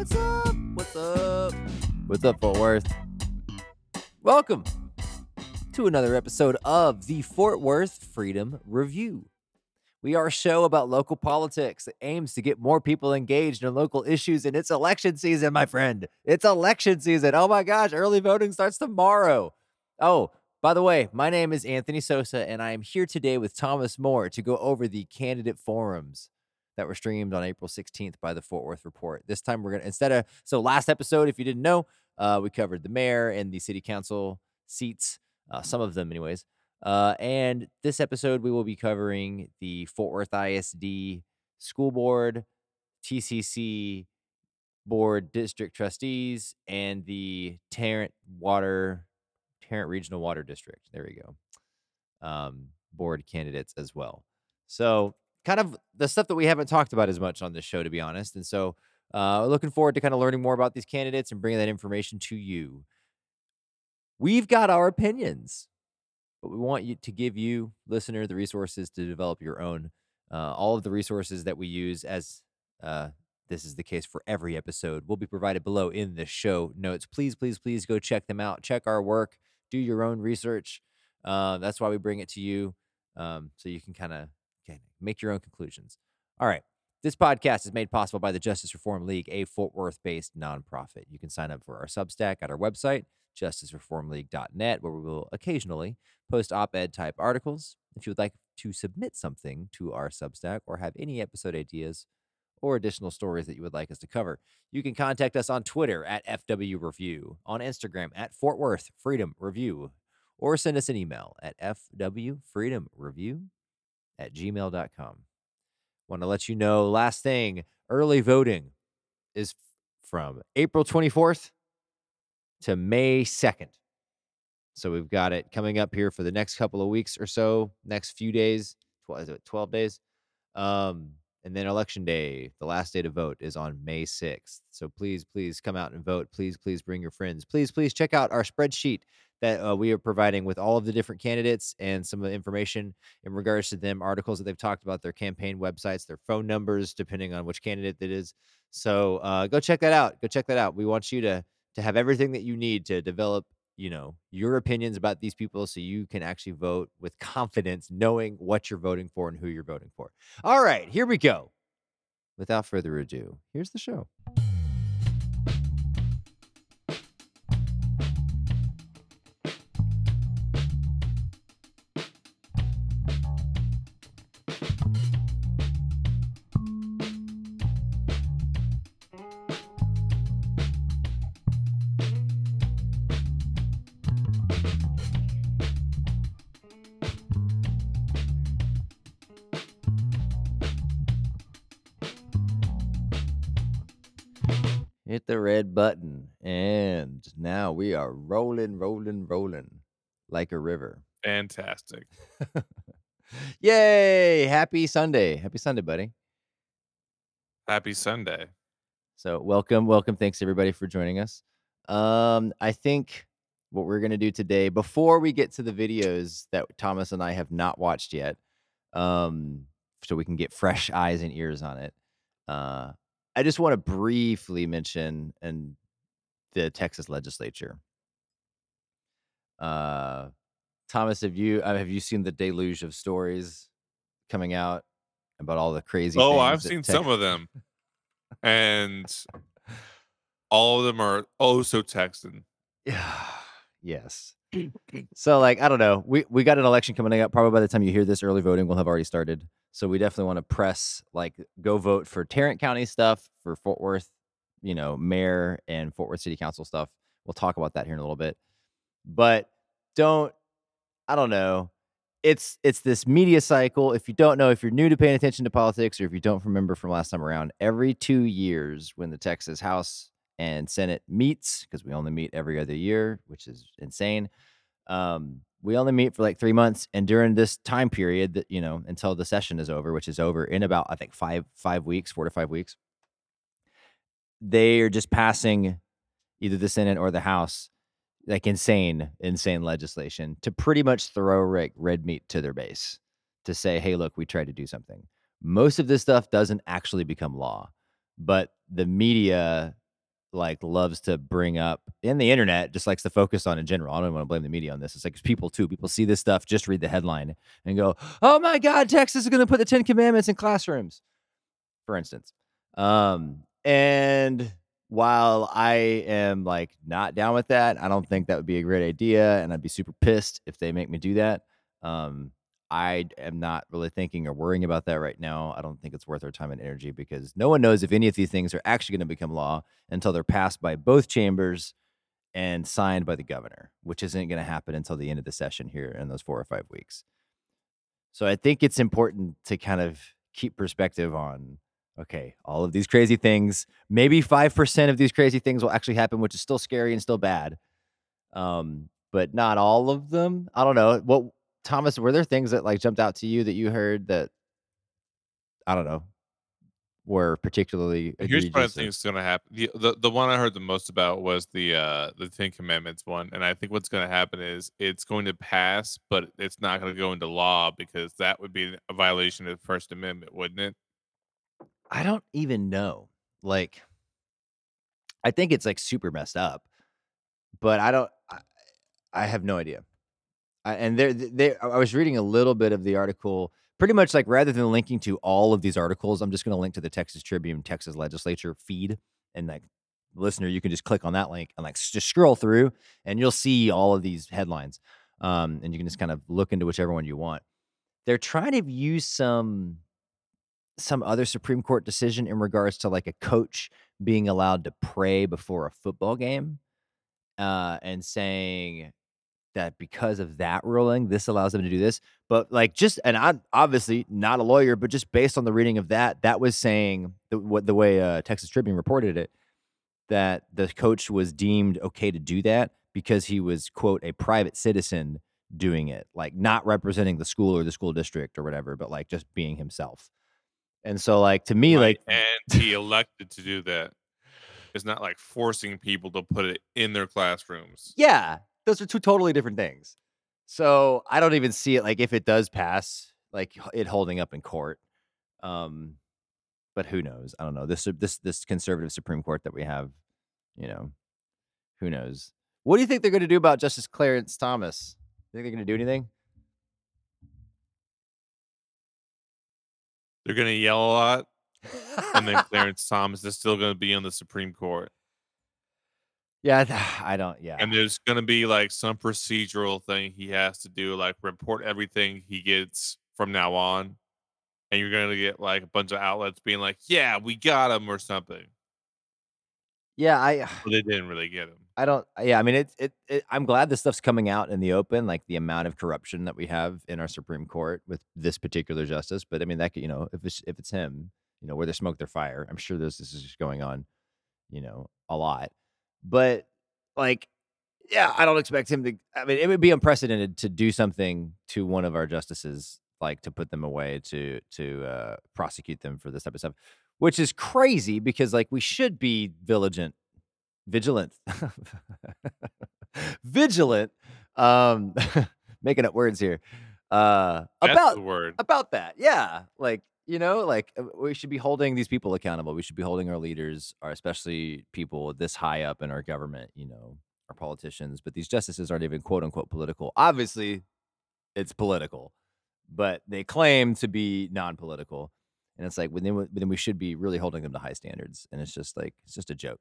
What's up? What's up? What's up, Fort Worth? Welcome to another episode of the Fort Worth Freedom Review. We are a show about local politics that aims to get more people engaged in local issues, and it's election season, my friend. It's election season. Oh my gosh, early voting starts tomorrow. Oh, by the way, my name is Anthony Sosa, and I am here today with Thomas Moore to go over the candidate forums that were streamed on April 16th by the Fort Worth Report. This time we're going to, instead of, so last episode, if you didn't know, uh, we covered the mayor and the city council seats, uh, some of them, anyways. Uh, and this episode, we will be covering the Fort Worth ISD School Board, TCC Board District Trustees, and the Tarrant Water, Tarrant Regional Water District. There we go. Um, board candidates as well. So, kind of the stuff that we haven't talked about as much on this show, to be honest. And so, uh, looking forward to kind of learning more about these candidates and bringing that information to you. We've got our opinions, but we want you to give you, listener, the resources to develop your own. Uh, all of the resources that we use, as uh, this is the case for every episode, will be provided below in the show notes. Please, please, please go check them out. Check our work. Do your own research. Uh, that's why we bring it to you, um, so you can kind of make your own conclusions. All right. This podcast is made possible by the Justice Reform League, a Fort Worth based nonprofit. You can sign up for our Substack at our website, justicereformleague.net, where we will occasionally post op ed type articles. If you would like to submit something to our Substack or have any episode ideas or additional stories that you would like us to cover, you can contact us on Twitter at FW Review, on Instagram at Fort Worth Freedom Review, or send us an email at FWFreedomReview at gmail.com. Want to let you know last thing early voting is from April 24th to May 2nd. So we've got it coming up here for the next couple of weeks or so, next few days. 12, is it 12 days? Um, and then election day, the last day to vote is on May 6th. So please, please come out and vote. Please, please bring your friends. Please, please check out our spreadsheet that uh, we are providing with all of the different candidates and some of the information in regards to them, articles that they've talked about, their campaign websites, their phone numbers, depending on which candidate that is. So uh, go check that out. Go check that out. We want you to to have everything that you need to develop you know your opinions about these people so you can actually vote with confidence knowing what you're voting for and who you're voting for all right here we go without further ado here's the show we are rolling rolling rolling like a river Fantastic. yay happy sunday happy sunday buddy Happy Sunday. So welcome, welcome. Thanks everybody for joining us. Um, I think what we're gonna do today, before we get to the videos that Thomas and I have not watched yet, um, so we can get fresh eyes and ears on it. Uh, I just want to briefly mention and the Texas legislature. Uh, Thomas, have you uh, have you seen the deluge of stories coming out about all the crazy? Oh, I've seen some of them. And all of them are oh so Texan. Yeah. yes. So like I don't know. We we got an election coming up. Probably by the time you hear this, early voting will have already started. So we definitely want to press like go vote for Tarrant County stuff, for Fort Worth, you know, mayor and Fort Worth City Council stuff. We'll talk about that here in a little bit. But don't I don't know. It's it's this media cycle. If you don't know, if you're new to paying attention to politics, or if you don't remember from last time around, every two years when the Texas House and Senate meets, because we only meet every other year, which is insane. Um, we only meet for like three months, and during this time period, that you know, until the session is over, which is over in about I think five five weeks, four to five weeks, they are just passing either the Senate or the House like insane, insane legislation to pretty much throw like red meat to their base to say, hey, look, we tried to do something. Most of this stuff doesn't actually become law, but the media like loves to bring up and the internet just likes to focus on in general. I don't want to blame the media on this. It's like people too. People see this stuff, just read the headline and go, "Oh my God, Texas is going to put the Ten Commandments in classrooms," for instance. Um, and while I am like not down with that, I don't think that would be a great idea, and I'd be super pissed if they make me do that. Um, I am not really thinking or worrying about that right now. I don't think it's worth our time and energy because no one knows if any of these things are actually going to become law until they're passed by both chambers and signed by the governor, which isn't going to happen until the end of the session here in those four or five weeks. So I think it's important to kind of keep perspective on okay, all of these crazy things, maybe 5% of these crazy things will actually happen, which is still scary and still bad. Um, but not all of them. I don't know. What Thomas, were there things that like jumped out to you that you heard that I don't know were particularly Here's what I think is gonna happen. The, the the one I heard the most about was the uh the Ten Commandments one, and I think what's gonna happen is it's going to pass, but it's not gonna go into law because that would be a violation of the First Amendment, wouldn't it? I don't even know. Like, I think it's like super messed up, but I don't. I, I have no idea. I, and there, there. I was reading a little bit of the article. Pretty much like rather than linking to all of these articles, I'm just going to link to the Texas Tribune, Texas Legislature feed, and like listener, you can just click on that link and like just scroll through, and you'll see all of these headlines, um, and you can just kind of look into whichever one you want. They're trying to use some some other Supreme Court decision in regards to like a coach being allowed to pray before a football game, uh, and saying that because of that ruling, this allows them to do this. But like just and I'm obviously not a lawyer, but just based on the reading of that, that was saying the what the way uh, Texas Tribune reported it that the coach was deemed okay to do that because he was quote a private citizen doing it, like not representing the school or the school district or whatever, but like just being himself. And so like to me, Right, like and he elected to do that. It's not like forcing people to put it in their classrooms. Yeah, those are two totally different things. So I don't even see it like if it does pass, like it holding up in court. Um, but who knows? I don't know. This this this conservative Supreme Court that we have, you know, who knows? What do you think they're going to do about Justice Clarence Thomas? You Think they're going to do anything? They're gonna yell a lot, and then Clarence Thomas is still gonna be on the Supreme Court. yeah, I don't. Yeah, And there's gonna be like some procedural thing he has to do, like report everything he gets from now on. And you're gonna get like a bunch of outlets being like, "Yeah, we got him" or something. yeah. I But they didn't really get him. I don't. Yeah, I mean, it, it. It. I'm glad this stuff's coming out in the open, like the amount of corruption that we have in our Supreme Court with this particular justice. But I mean, that could, you know, if it's if it's him, you know, where there's smoke, there's fire. I'm sure this this is just going on, you know, a lot. But like, yeah, I don't expect him to. I mean, it would be unprecedented to do something to one of our justices, like to put them away to to uh, prosecute them for this type of stuff, which is crazy because like we should be vigilant vigilant. Vigilant um making up words here uh That's about word. about that yeah like you know like uh, we should be holding these people accountable we should be holding our leaders or especially people this high up in our government you know our politicians but these justices aren't even quote unquote political. Obviously it's political but they claim to be non-political and it's like well, then, we- then we should be really holding them to high standards and it's just like it's just a joke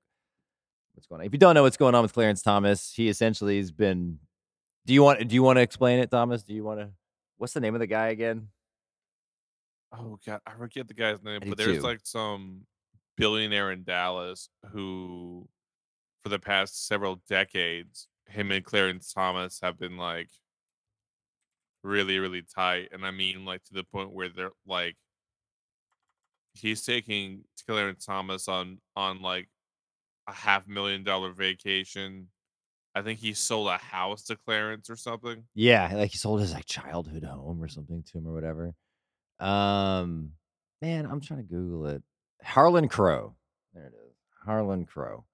what's going on. If you don't know what's going on with clarence thomas he essentially has been do you want do you want to explain it thomas? Do you want to what's the name of the guy again? Oh god, I forget the guy's name, but there's too. like some billionaire in Dallas who, for the past several decades, him and Clarence Thomas have been like really, really tight, and I mean like to the point where they're like, he's taking Clarence Thomas on on like a half million dollar vacation. I think he sold a house to Clarence or something. Yeah, like he sold his like childhood home or something to him or whatever. Um, man, I'm trying to Google it. Harlan Crow. There it is. Harlan Crow.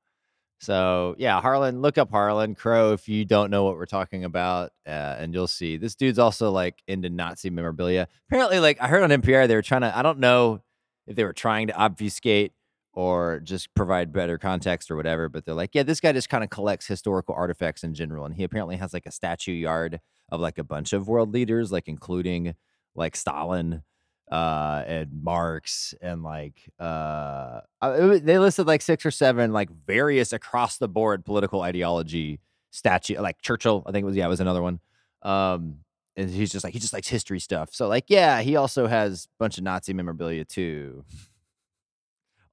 So yeah, Harlan, look up Harlan Crow if you don't know what we're talking about, uh, and you'll see this dude's also like into Nazi memorabilia. Apparently, like I heard on NPR, they were trying to. I don't know if they were trying to obfuscate or just provide better context or whatever. But they're like, yeah, this guy just kind of collects historical artifacts in general, and he apparently has like a statue yard of like a bunch of world leaders, like including like Stalin uh and Marx and like uh uh, they listed like six or seven like various across the board political ideology statue like Churchill I think it was yeah it was another one um and he's just like he just likes history stuff so like yeah he also has a bunch of Nazi memorabilia too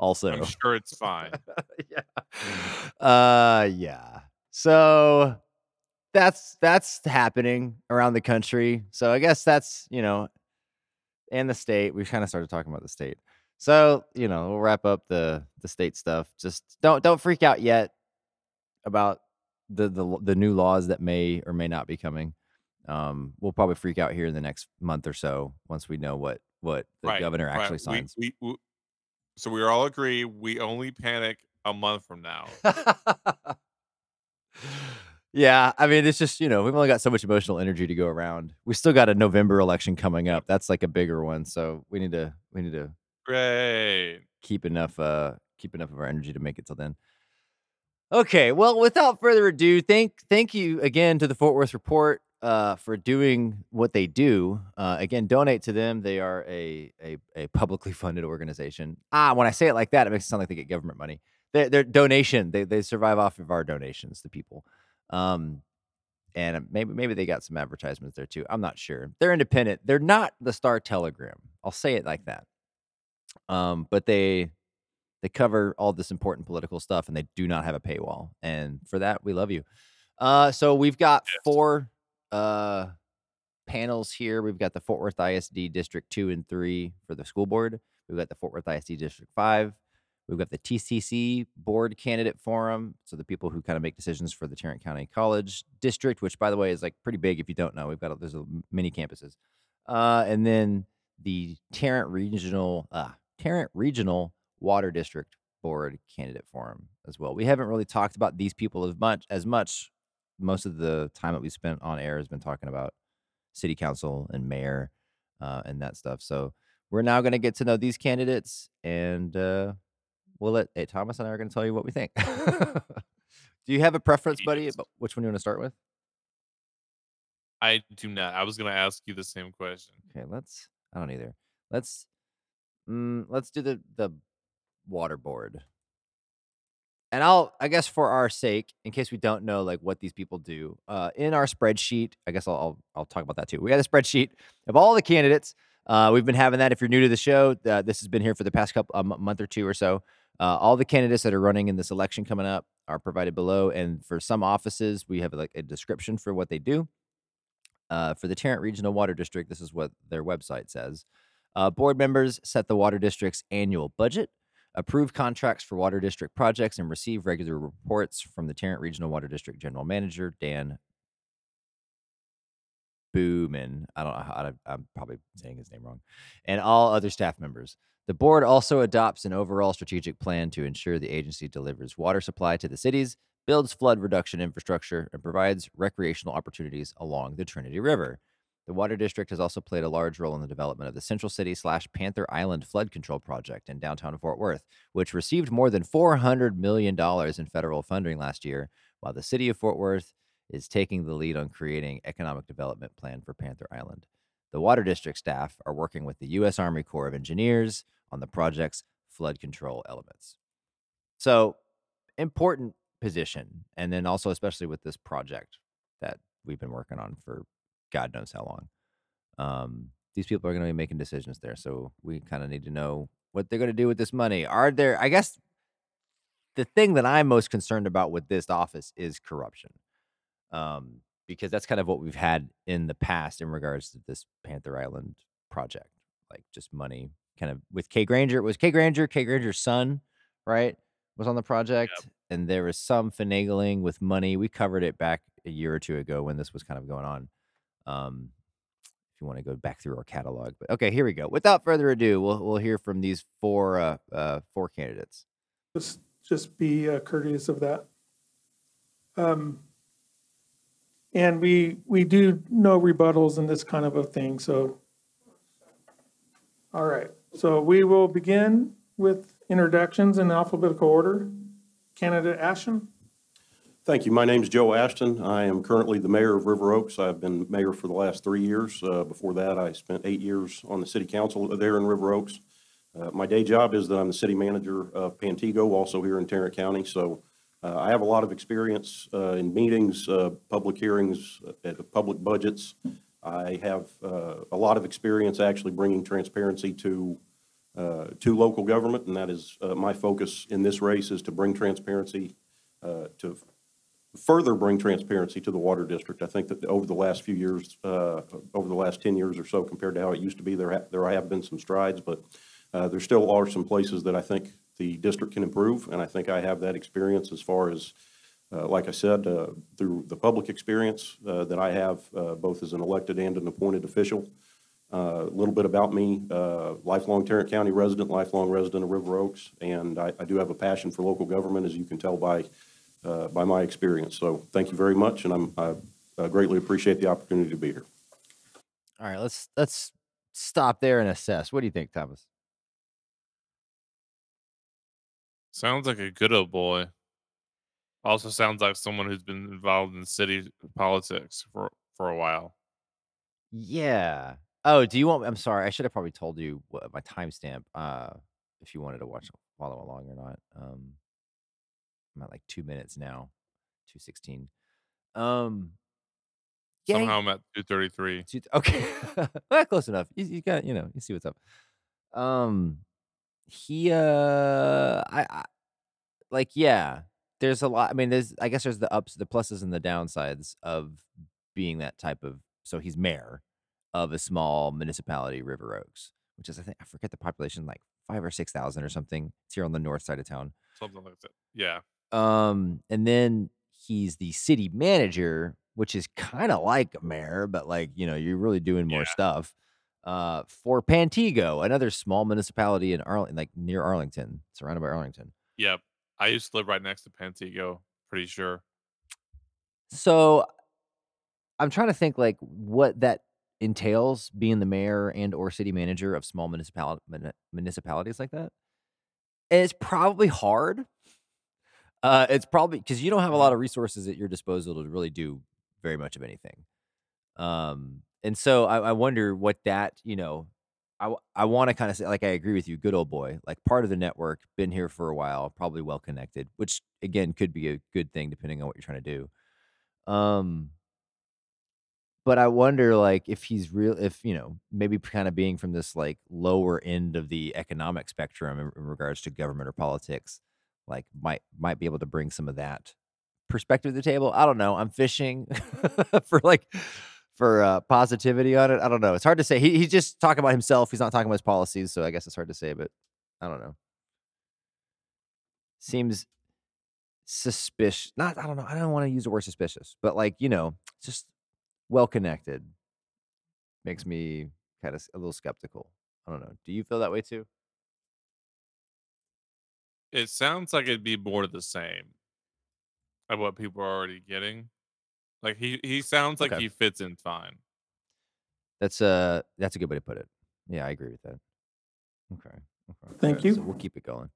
also I'm sure it's fine. yeah. Uh yeah. So that's that's happening around the country. So I guess that's, you know, and the state. We've kind of started talking about the state. So, you know, we'll wrap up the the state stuff. Just don't don't freak out yet about the the the new laws that may or may not be coming. Um, we'll probably freak out here in the next month or so once we know what what the right. governor Right. actually We, signs. we, we so we all agree we only panic a month from now. yeah, I mean, it's just you know we've only got so much emotional energy to go around. We still got a November election coming up. That's like a bigger one, so we need to we need to Great. keep enough uh keep enough of our energy to make it till then. Okay, well, without further ado, thank thank you again to the Fort Worth Report uh, for doing what they do. Uh, again, donate to them. They are a, a a publicly funded organization. Ah, when I say it like that, it makes it sound like they get government money. Their their donation, they they survive off of our donations to people. Um, and maybe maybe they got some advertisements there too. I'm not sure. They're independent. They're not the Star Telegram. I'll say it like that. Um, but they they cover all this important political stuff and they do not have a paywall. And for that, we love you. Uh, so we've got four uh panels here. We've got the Fort Worth ISD District 2 and 3 for the school board. We've got the Fort Worth ISD District 5. We've got the TCC Board Candidate Forum. So the people who kind of make decisions for the Tarrant County College District, which by the way is like pretty big if you don't know. We've got there's many campuses. Uh, and then the Tarrant Regional uh, Tarrant Regional Water District Board Candidate Forum as well. We haven't really talked about these people as much as much. Most of the time that we spent on air has been talking about city council and mayor uh, and that stuff. So we're now going to get to know these candidates, and uh, we'll let hey, Thomas and I are going to tell you what we think. Do you have a preference, buddy? Yes. Which one you want to start with? I do not. I was going to ask you the same question. Okay, let's. I don't either. Let's. Mm, let's do the the water board. And I'll, I guess, for our sake, in case we don't know like what these people do, uh, in our spreadsheet, I guess I'll, I'll I'll talk about that too. We got a spreadsheet of all the candidates. Uh, we've been having that. If you're new to the show, uh, this has been here for the past couple a month or two or so. Uh, all the candidates that are running in this election coming up are provided below, and for some offices, we have like a description for what they do. Uh, for the Tarrant Regional Water District, this is what their website says. Uh, board members set the water district's annual budget, approve contracts for water district projects, and receive regular reports from the Tarrant Regional Water District General Manager, Dan Buhman. I don't know how to, I'm probably saying his name wrong, and all other staff members. The board also adopts an overall strategic plan to ensure the agency delivers water supply to the cities, builds flood reduction infrastructure, and provides recreational opportunities along the Trinity River. The Water District has also played a large role in the development of the Central City slash Panther Island Flood Control Project in downtown Fort Worth, which received more than $400 million in federal funding last year, while the city of Fort Worth is taking the lead on creating economic development plan for Panther Island. The Water District staff are working with the U.S. Army Corps of Engineers on the project's flood control elements. So, important position. And then also, especially with this project that we've been working on for God knows how long. Um, these people are going to be making decisions there. So, we kind of need to know what they're going to do with this money. Are there, I guess, the thing that I'm most concerned about with this office is corruption. Um, because that's kind of what we've had in the past in regards to this Panther Island project, like just money. Kind of with Kay Granger, it was Kay Granger, Kay Granger's son, right, was on the project, and there was some finagling with money. We covered it back a year or two ago when this was kind of going on. Um, if you want to go back through our catalog, but okay, here we go. Without further ado, we'll we'll hear from these four uh, uh, four candidates. Just, just be uh, courteous of that. Um, and we, we do no rebuttals in this kind of a thing, so. All right, so we will begin with introductions in alphabetical order. Candidate Ashton? Thank you. My name is Joe Ashton. I am currently the mayor of River Oaks. I've been mayor for the last three years. Uh, Before that, I spent eight years on the city council there in River Oaks. Uh, My day job is that I'm the city manager of Pantego, also here in Tarrant County. So uh, I have a lot of experience uh, in meetings, uh, public hearings, uh, at public budgets. I have uh, a lot of experience actually bringing transparency to, uh, to local government, and that is uh, my focus in this race is to bring transparency uh, to further bring transparency to the water district. I think that over the last few years, uh, over the last 10 years or so compared to how it used to be, there ha- there have been some strides, but uh, there still are some places that I think the district can improve, and I think I have that experience as far as, uh, like I said, uh, through the public experience uh, that I have, uh, both as an elected and an appointed official. Uh, A little bit about me, uh, lifelong Tarrant County resident, lifelong resident of River Oaks, and I I do have a passion for local government, as you can tell by uh, by my experience. So thank you very much, and I'm, I uh, greatly appreciate the opportunity to be here. All right, let's let's stop there and assess. What do you think, Thomas? Sounds like a good old boy. Also sounds like someone who's been involved in city politics for for a while. Yeah. Oh, do you want? I'm sorry. I should have probably told you what my timestamp. Uh, if you wanted to watch follow along or not. Um, I'm at like two minutes now, two sixteen. Um, yeah, Somehow I'm at 233. two- okay, well, close enough. You, you got you know you see what's up. Um, he uh, I, I like yeah. There's a lot. I mean, there's I guess there's the ups, the pluses, and the downsides of being that type of. So he's mayor of a small municipality, River Oaks, which is I think I forget the population, like five or six thousand or something. It's here on the north side of town. Something like that. Yeah. Um, and then he's the city manager, which is kind of like a mayor, but like you know, you're really doing more Yeah. stuff. Uh, for Pantego, another small municipality in Arlington, like near Arlington, surrounded by Arlington. Yep. I used to live right next to Pantego, pretty sure. So I'm trying to think like what that entails being the mayor and or city manager of small municipal municipalities like that. And it's probably hard. Uh, it's probably because you don't have a lot of resources at your disposal to really do very much of anything. Um, and so I, I wonder what that you know. I I want to kind of say like I agree with you, good old boy, like part of the network, been here for a while, probably well connected, which again could be a good thing depending on what you're trying to do. Um, but I wonder, like, if he's real, if you know, maybe kind of being from this like lower end of the economic spectrum in, in regards to government or politics, like might might be able to bring some of that perspective to the table. I don't know. I'm fishing for like for uh, positivity on it. I don't know. It's hard to say. He he's just talking about himself. He's not talking about his policies, so I guess it's hard to say. But I don't know. Seems suspicious. Not. I don't know. I don't want to use the word suspicious, but like you know, just well connected makes me kind of a little skeptical. I don't know. Do you feel that way too? It sounds like it'd be more of the same of what people are already getting. Like he he sounds like Okay. he fits in fine. That's a that's a good way to put it. Yeah, I agree with that. Okay. okay. Thank Alright, you. So we'll keep it going.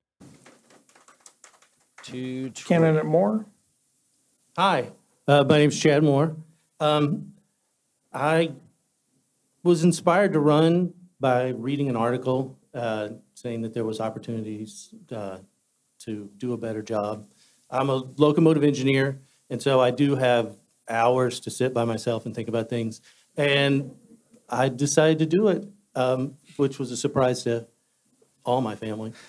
Two Candidate Moore? Hi, uh, my name's Chad Moore. Um, I was inspired to run by reading an article uh, saying that there was opportunities uh, to do a better job. I'm a locomotive engineer, and so I do have hours to sit by myself and think about things. And I decided to do it, um, which was a surprise to all my family.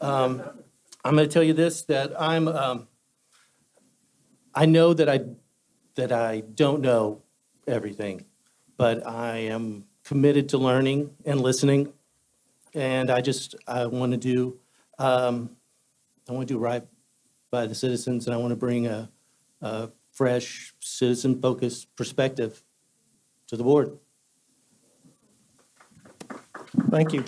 Um, I'm going to tell you this, that I'm, um, I know that I, that I don't know everything, but I am committed to learning and listening. And I just, I want to do, um, I want to do right by the citizens and I want to bring a, a fresh, citizen-focused perspective to the board. Thank you.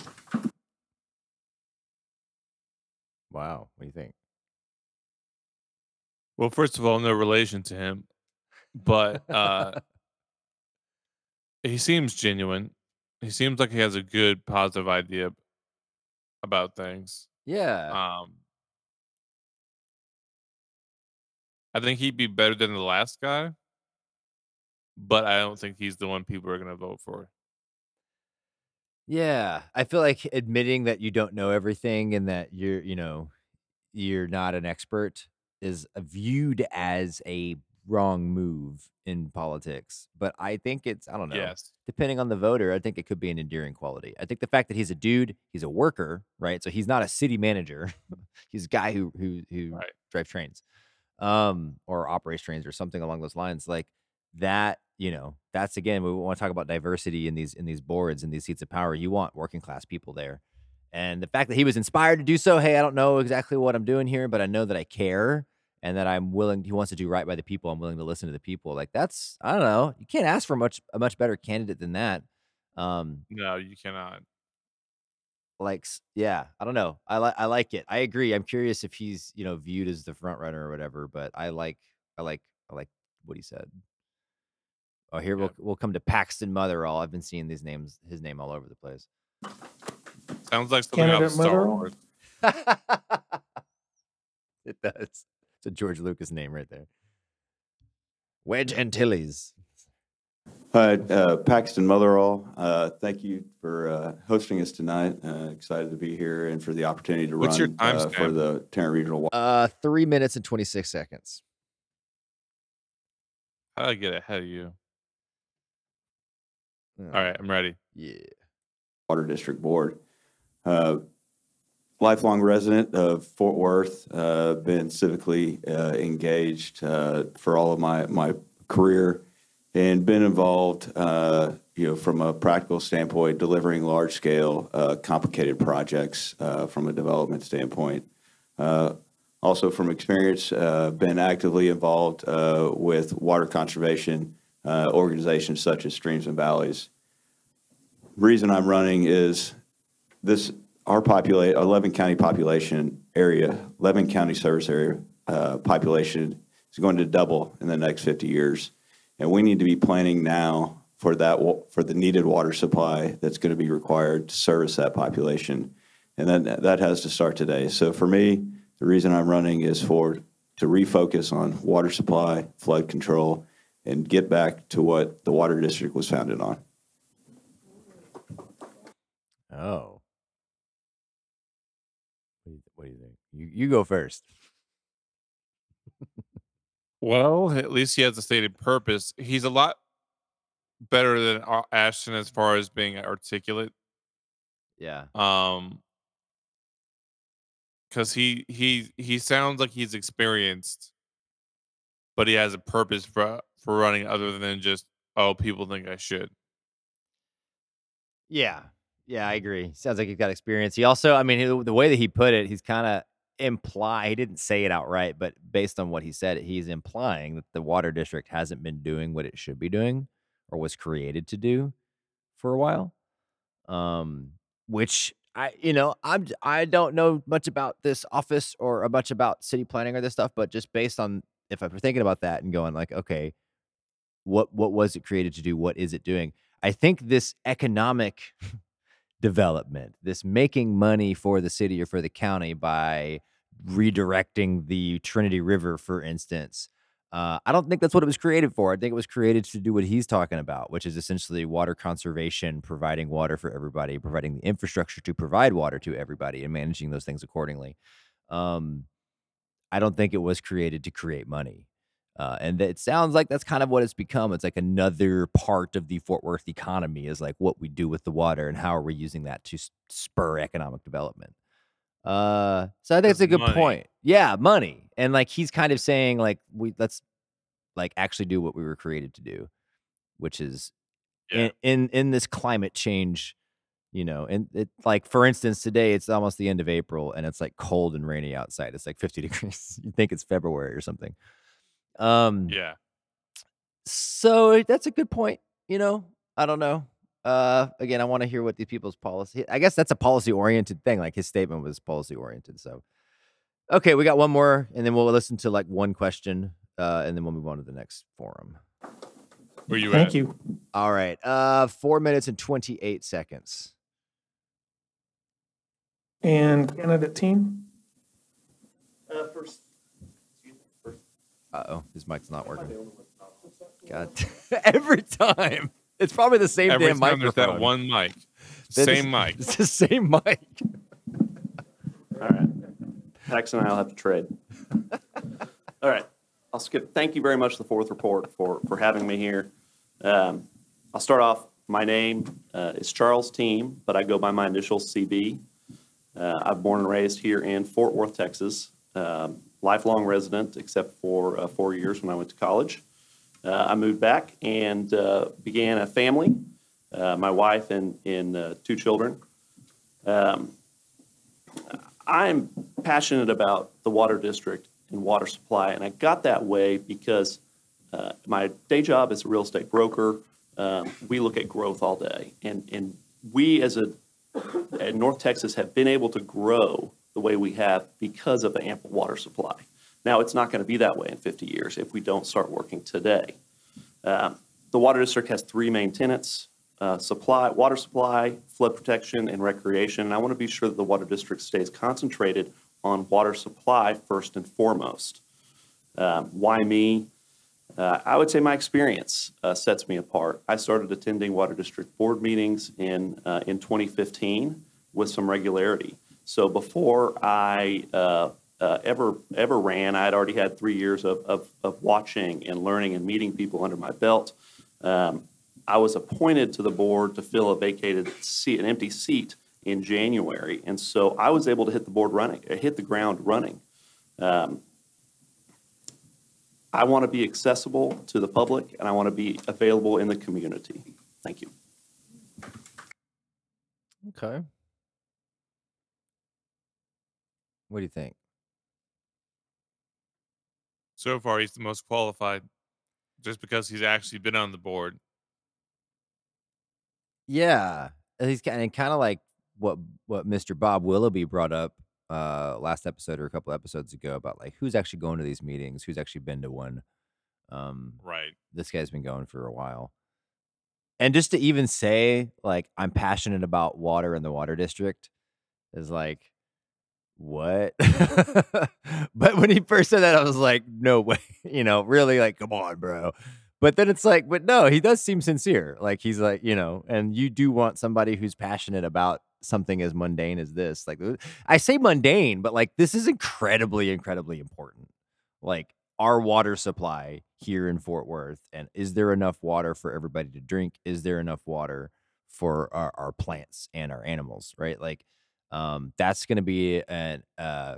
Wow. What do you think? Well, first of all, no relation to him, but uh he seems genuine. He seems like he has a good, positive idea about things. Yeah. Um, I think he'd be better than the last guy, but I don't think he's the one people are going to vote for. Yeah, I feel like admitting that you don't know everything and that you're, you know, you're not an expert is viewed as a wrong move in politics. But I think it's, I don't know, Yes. depending on the voter, I think it could be an endearing quality. I think the fact that he's a dude, he's a worker, right? So he's not a city manager. he's a guy who who who Right. drives trains, um, or operates trains or something along those lines. Like that, you know, that's again, we want to talk about diversity in these in these boards and these seats of power. You want working class people there. And the fact that he was inspired to do so, hey, I don't know exactly what I'm doing here, but I know that I care and that I'm willing. He wants to do right by the people. I'm willing to listen to the people. Like that's, I don't know. You can't ask for much a much better candidate than that. Um, No, you cannot. Like, s- yeah, I don't know. I like, I like it. I agree. I'm curious if he's, you know, viewed as the front runner or whatever. But I like, I like, I like what he said. Oh, here we'll we'll come to Paxton Motheral. I've been seeing these names, his name all over the place. Sounds like something out Candidate of Star Motheral? Wars. it does. It's a George Lucas name right there. Wedge Antilles. Hi, uh, Paxton Motheral. Uh, Thank you for uh, hosting us tonight. Uh, Excited to be here and for the opportunity to What's your run uh, for the Tarrant Regional Wa- Uh, three minutes and twenty six seconds. How did I get ahead of you? All right, I'm ready. Yeah. Water District Board. Uh, Lifelong resident of Fort Worth, uh, been civically uh, engaged uh, for all of my, my career and been involved, uh, you know, from a practical standpoint, delivering large-scale, uh, complicated projects uh, from a development standpoint. Uh, Also from experience, uh, been actively involved uh, with water conservation organizations such as Streams and Valleys. Reason I'm running is this, our populate, 11 county population area, 11 county service area population is going to double in the next 50 years. And we need to be planning now for that, for the needed water supply that's going to be required to service that population. And then that has to start today. So for me, the reason I'm running is for, to refocus on water supply, flood control, and get back to what the water district was founded on. Oh. What do you, what do you think? You you go first. Well, at least he has a stated purpose. He's a lot better than A- Ashton as far as being articulate. Yeah. Um, because he he he sounds like he's experienced, but he has a purpose for for running other than just oh people think I should. Yeah. Yeah, I agree. Sounds like he's got experience. He also, I mean, he- the way that he put it, he's kind of imply he didn't say it outright, but based on what he said, he's implying that the water district hasn't been doing what it should be doing or was created to do for a while. Um, which I, you know, I'm I don't know much about this office or a much about city planning or this stuff, but just based on if I'm thinking about that and going like, okay, what what was it created to do? What is it doing? I think this economic development, this making money for the city or for the county by redirecting the Trinity River, for instance. Uh, I don't think that's what it was created for. I think it was created to do what he's talking about, which is essentially water conservation, providing water for everybody, providing the infrastructure to provide water to everybody, and managing those things accordingly. Um, I don't think it was created to create money. Uh, and it sounds like that's kind of what it's become. It's like another part of the Fort Worth economy is like what we do with the water and how are we using that to spur economic development. Uh, so I think it's a good money. point. Yeah, money, and like he's kind of saying like we let's like actually do what we were created to do, which is Yeah. in, in in this climate change. You know, and it like for instance, today it's almost the end of April and it's like cold and rainy outside. It's like 50 degrees. You think it's February or something. Um, Yeah. so that's a good point. You know, I don't know. Uh, again, I want to hear what these people's policy. I guess that's a policy oriented thing. Like his statement was policy oriented. So, okay, we got one more, and then we'll listen to like one question, uh, and then we'll move on to the next forum. Where you Thank at? you. All right, uh, four minutes and twenty eight seconds. And candidate team? Uh oh, his mic's not working. God, every time it's probably the same Every damn time there's that one mic, That same is- mic. It's the same mic. All right. Pax and I will have to trade. All right. I'll skip. Thank you very much, the Fort Worth Report, for, for having me here. Um, I'll start off. My name uh, is Charles Team, but I go by my initial CB. Uh, I'm born and raised here in Fort Worth, Texas. Um, lifelong resident, except for uh, four years when I went to college. Uh, I moved back and uh, began a family. Uh, my wife and, and uh, two children. Um, I'm passionate about the water district and water supply, and I got that way because uh, my day job as a real estate broker, um, we look at growth all day, and and we as a North Texas have been able to grow the way we have because of the ample water supply. Now it's not going to be that way in 50 years if we don't start working today. Um, the water district has three main tenants, uh, supply, water supply, flood protection, and recreation. And I want to be sure that the water district stays concentrated on water supply first and foremost. Um, why me? Uh, I would say my experience uh, sets me apart. I started attending water district board meetings in, uh, in 2015 with some regularity. So before I uh, uh, ever ever ran, I had already had three years of, of, of watching and learning and meeting people under my belt. Um, I was appointed to the board to fill a vacated seat, an empty seat in January, and so I was able to hit the board running, uh, hit the ground running. Um, I want to be accessible to the public, and I want to be available in the community. Thank you. Okay. What do you think? So far, he's the most qualified, just because he's actually been on the board. Yeah, and he's kind of kind of like what what Mr. Bob Willoughby brought up uh last episode or a couple episodes ago about like who's actually going to these meetings, who's actually been to one. Um, Right. this guy's been going for a while. And just to even say like I'm passionate about water in the water district is like what? but when he first said that I was like no way, you know, really like come on, bro. But then it's like but no, he does seem sincere. Like he's like, you know, and you do want somebody who's passionate about something as mundane as this. Like uh, I say mundane, but like this is incredibly incredibly important. Like our water supply here in Fort Worth and is there enough water for everybody to drink? Is there enough water for our, our plants and our animals, right? Like um that's going to be an uh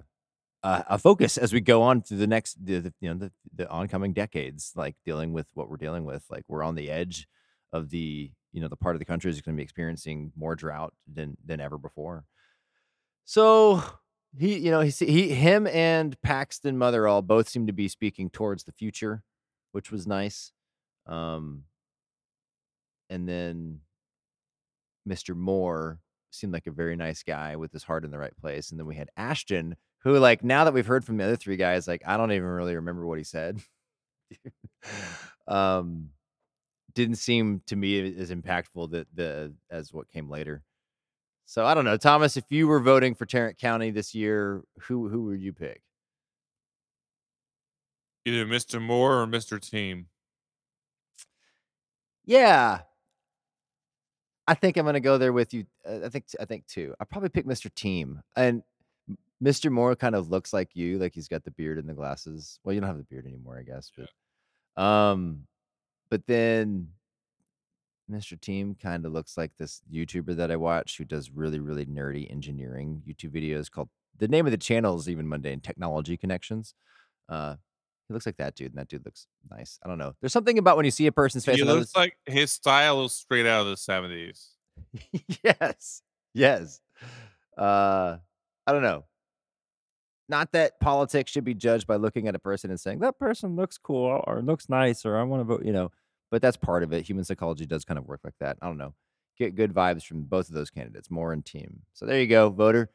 a, a focus as we go on through the next the, the you know the, the oncoming decades like dealing with what we're dealing with like we're on the edge of the you know the part of the country is going to be experiencing more drought than than ever before so he you know he he him and Paxton Motheral both seem to be speaking towards the future which was nice um and then Mr. Moore seemed like a very nice guy with his heart in the right place and then we had Ashton who like now that we've heard from the other three guys like I don't even really remember what he said um didn't seem to me as impactful that the as what came later so I don't know, Thomas. If you were voting for Tarrant County this year, who who would you pick? Either Mr. Moore or Mr. Team. Yeah, I think I'm gonna go there with you. Uh, I think I think two. I probably pick Mr. Team and Mr. Moore kind of looks like you, like he's got the beard and the glasses. Well, you don't have the beard anymore, I guess, but um, but then Mr. Team kind of looks like this YouTuber that I watch who does really, really nerdy engineering YouTube videos called the name of the channel is even mundane technology connections. Uh he looks like that dude, and that dude looks nice. I don't know. There's something about when you see a person's face. He looks like his style is straight out of the 70s. yes. Yes. Uh I don't know. Not that politics should be judged by looking at a person and saying that person looks cool or looks nice or I want to vote, you know, but that's part of it. Human psychology does kind of work like that. I don't know. Get good vibes from both of those candidates, Moore and team. So there you go, voter.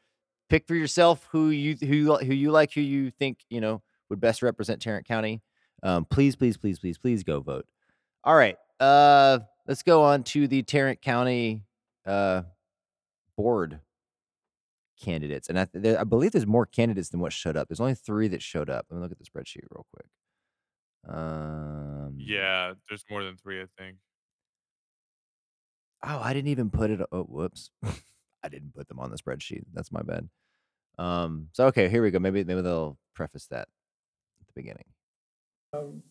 Pick for yourself who you who you, who you like, who you think, you know, would best represent Tarrant County. Um, please, please, please, please, please go vote. All right. Uh let's go on to the Tarrant County uh board candidates, and I, th- there, I believe there's more candidates than what showed up. There's only three that showed up. Let me look at the spreadsheet real quick. Um, Yeah, there's more than three, I think. Oh, I didn't even put it. Oh, whoops. I didn't put them on the spreadsheet. That's my bad. Um, so okay, here we go. Maybe maybe they'll preface that beginning. Um,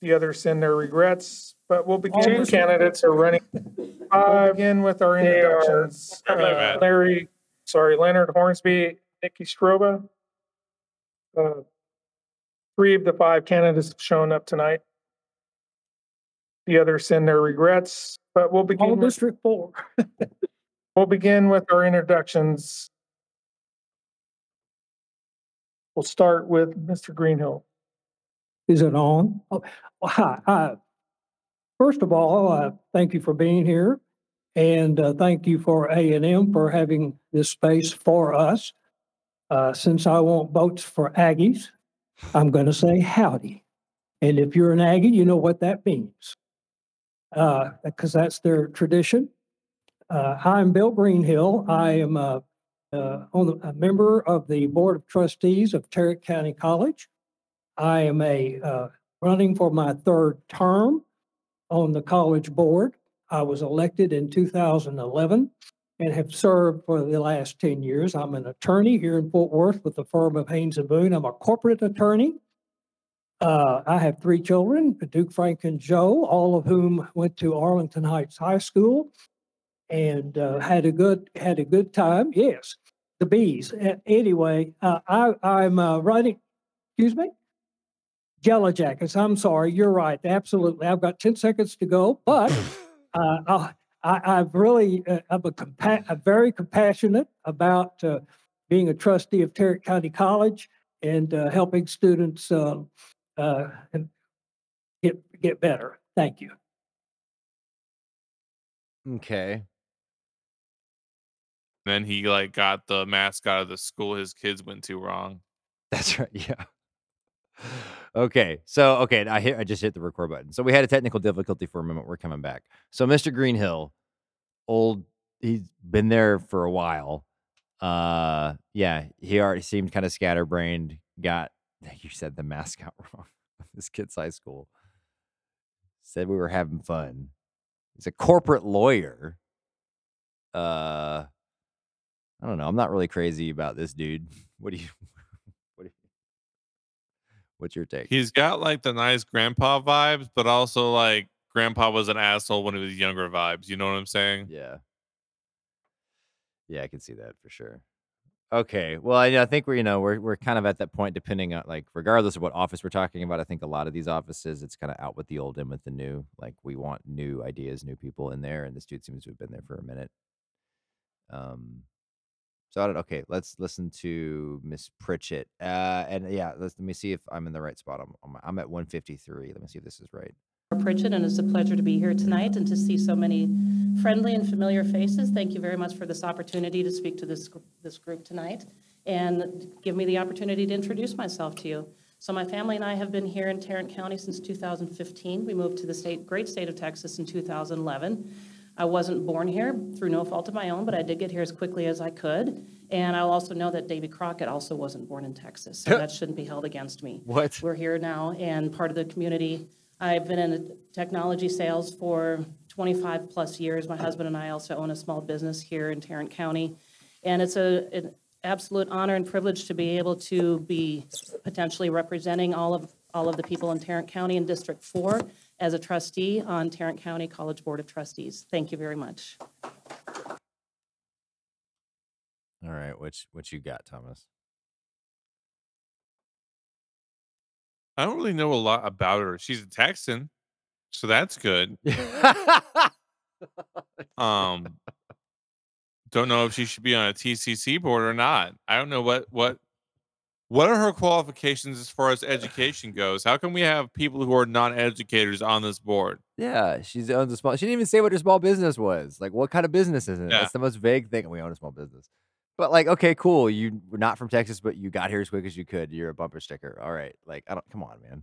The others send their regrets, but we'll begin. Two candidates are running. We'll begin with our They are- introductions. Uh, Larry, sorry, Leonard Hornsby, Nikki Stroba. Uh, Three of the five candidates have shown up tonight. The others send their regrets, but we'll begin. All with- District Four. We'll begin with our introductions. We'll start with Mr. Greenhill. Is it on? Oh, hi, hi. First of all, uh, thank you for being here. And, uh, thank you for A and M for having this space for us. Uh, since I want votes for Aggies, I'm gonna say howdy. And if you're an Aggie, you know what that means. Uh, because that's their tradition. Uh, I'm Bill Greenhill. I am, uh, uh, the, a member of the Board of Trustees of Tarrant County College. I am a, uh, running for my third term on the college board. I was elected in 2011 and have served for the last 10 years. I'm an attorney here in Fort Worth with the firm of Haynes and Boone. I'm a corporate attorney. Uh, I have three children, Duke, Frank, and Joe, all of whom went to Arlington Heights High School and uh, had a good had a good time. Yes, the bees. Anyway, uh, I I'm uh, writing. Excuse me. Yellow Jackets. I'm sorry. You're right. Absolutely. I've got 10 seconds to go, but uh, I'll- I, I've really, uh, I'm a, compa- I'm very compassionate about uh, being a trustee of Tarrant County College and uh, helping students uh, uh, get get better. Thank you. Okay. Then he like got the mascot of the school his kids went to wrong. That's right. Yeah. Okay. So, okay, I hit I just hit the record button. So we had a technical difficulty for a moment. We're coming back. So Mr. Greenhill, old he's been there for a while. Uh yeah, he already seemed kind of scatterbrained. Got you said the mascot wrong this kid's high school. Said we were having fun. He's a corporate lawyer. Uh I don't know. I'm not really crazy about this dude. What do you what do you What's your take? He's got like the nice grandpa vibes, but also like grandpa was an asshole when he was younger vibes. You know what I'm saying? Yeah. Yeah, I can see that for sure. Okay. Well, I, I think we're, you know, we're we're kind of at that point depending on like regardless of what office we're talking about, I think a lot of these offices it's kind of out with the old in with the new. Like we want new ideas, new people in there and this dude seems to have been there for a minute. Um so I don't okay, let's listen to Miss Pritchett. Uh and yeah, let's let me see if I'm in the right spot. I'm I'm, I'm at 153. Let me see if this is right. Pritchett, and it's a pleasure to be here tonight and to see so many friendly and familiar faces. Thank you very much for this opportunity to speak to this, this group tonight and give me the opportunity to introduce myself to you. So my family and I have been here in Tarrant County since 2015. We moved to the state, great state of Texas in 2011. I wasn't born here through no fault of my own, but I did get here as quickly as I could. And I'll also know that Davy Crockett also wasn't born in Texas, so that shouldn't be held against me. What? We're here now and part of the community. I've been in technology sales for 25-plus years. My husband and I also own a small business here in Tarrant County. And it's a, an absolute honor and privilege to be able to be potentially representing all of, all of the people in Tarrant County in District 4 as a trustee on Tarrant County College Board of Trustees. Thank you very much. All right, which what you got, Thomas? I don't really know a lot about her. She's a Texan, so that's good. Um, don't know if she should be on a TCC board or not. I don't know what what what are her qualifications as far as education goes. How can we have people who are non-educators on this board? Yeah, she's owns a small. She didn't even say what her small business was. Like, what kind of business is it? Yeah. That's the most vague thing. We own a small business, but like, okay, cool. You were not from Texas, but you got here as quick as you could. You're a bumper sticker. All right, like, I don't. Come on, man.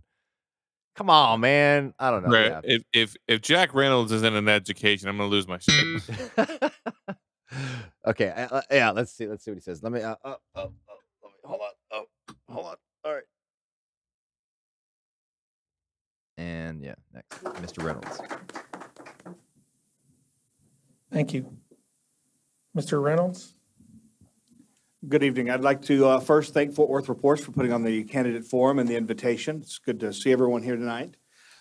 Come on, man. I don't know. Right. Yeah. If if if Jack Reynolds is in an education, I'm gonna lose my shit. okay, uh, uh, yeah. Let's see. Let's see what he says. Let me. Uh, oh, oh, oh, let me hold on. Oh, hold on. All right. And yeah, next, Mr. Reynolds. Thank you. Mr. Reynolds? Good evening. I'd like to uh, first thank Fort Worth Reports for putting on the candidate forum and the invitation. It's good to see everyone here tonight.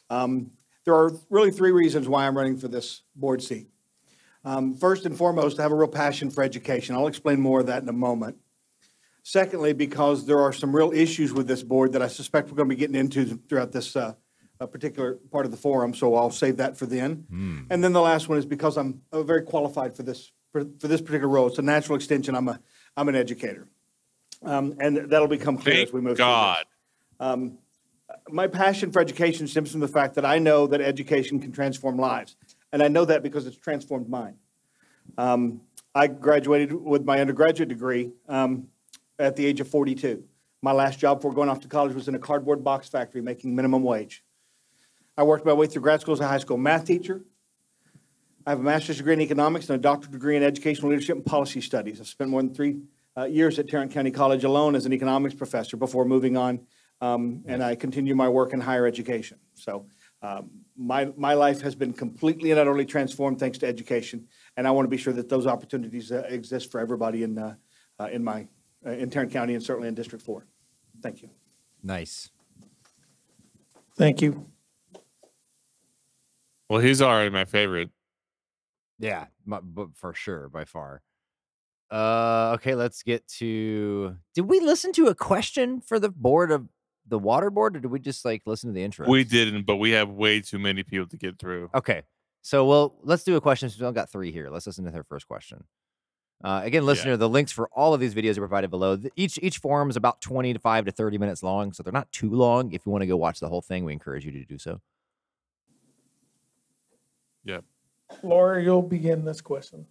Um, There are really three reasons why I'm running for this board seat. Um, First and foremost, I have a real passion for education. I'll explain more of that in a moment. Secondly, because there are some real issues with this board that I suspect we're going to be getting into throughout this uh, uh, particular part of the forum, so I'll save that for then. And then the last one is because I'm uh, very qualified for this, for for this particular role. It's a natural extension. I'm a, I'm an educator. Um, And that'll become clear as we move Thank through this God. my passion for education stems from the fact that I know that education can transform lives. And I know that because it's transformed mine. Um, I graduated with my undergraduate degree um, at the age of 42. My last job before going off to college was in a cardboard box factory making minimum wage. I worked my way through grad school as a high school math teacher. I have a master's degree in economics and a doctorate degree in educational leadership and policy studies. I've spent more than three uh, years at Tarrant County College alone as an economics professor before moving on um, and I continue my work in higher education. So um, my, my life has been completely and utterly transformed thanks to education, and I want to be sure that those opportunities uh, exist for everybody in, uh, uh, in my, uh, in Tarrant County and certainly in District Four. Thank you. Nice. Thank you. Well, he's already my favorite. Yeah, mu- but for sure, by far. Uh, okay, let's get to. Did we listen to a question for the board of the water board, or did we just like listen to the intro? We didn't, but we have way too many people to get through. Okay, so well, let's do a question. since We only got three here. Let's listen to their first question. Uh, again, listener, the links for all of these videos are provided below. Each each forum is about twenty to five to thirty minutes long, so they're not too long. If you want to go watch the whole thing, we encourage you to do so. Yep. Laura, you'll begin this question.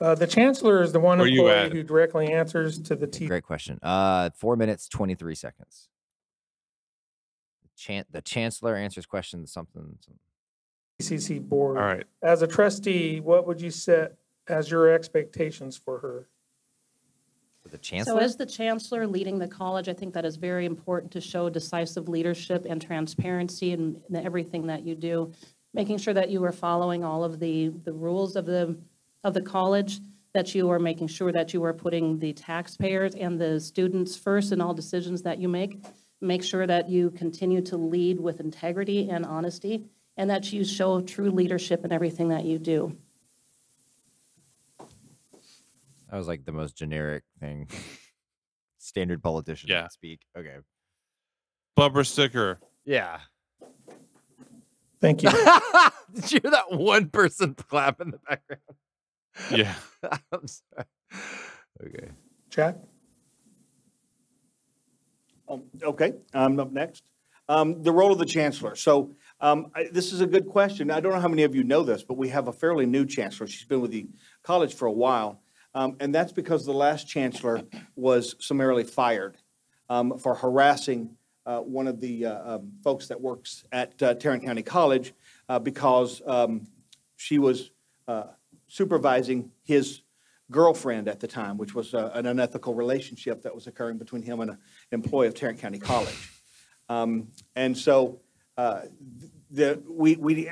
Uh, the chancellor is the one Where employee at? who directly answers to the T. Great question. Uh, four minutes twenty three seconds. Chan- the chancellor answers questions. Something. something. TCC board. All right. As a trustee, what would you set as your expectations for her? The So as the chancellor leading the college, I think that is very important to show decisive leadership and transparency in, in everything that you do. Making sure that you are following all of the, the rules of the, of the college, that you are making sure that you are putting the taxpayers and the students first in all decisions that you make. Make sure that you continue to lead with integrity and honesty, and that you show true leadership in everything that you do. That was like the most generic thing. Standard politician Yeah. speak. Okay. Bumper sticker. Yeah. Thank you. Did you hear that one person clap in the background? Yeah. I'm sorry. Okay. Jack? Um, Okay, I'm up next. Um, The role of the chancellor. So um, I- this is a good question. I don't know how many of you know this, but we have a fairly new chancellor. She's been with the college for a while. Um, And that's because the last chancellor was summarily fired um, for harassing uh, one of the uh, um, folks that works at uh, Tarrant County College uh, because um, she was uh, supervising his girlfriend at the time, which was uh, an unethical relationship that was occurring between him and an employee of Tarrant County College. Um, And so uh, the, we, we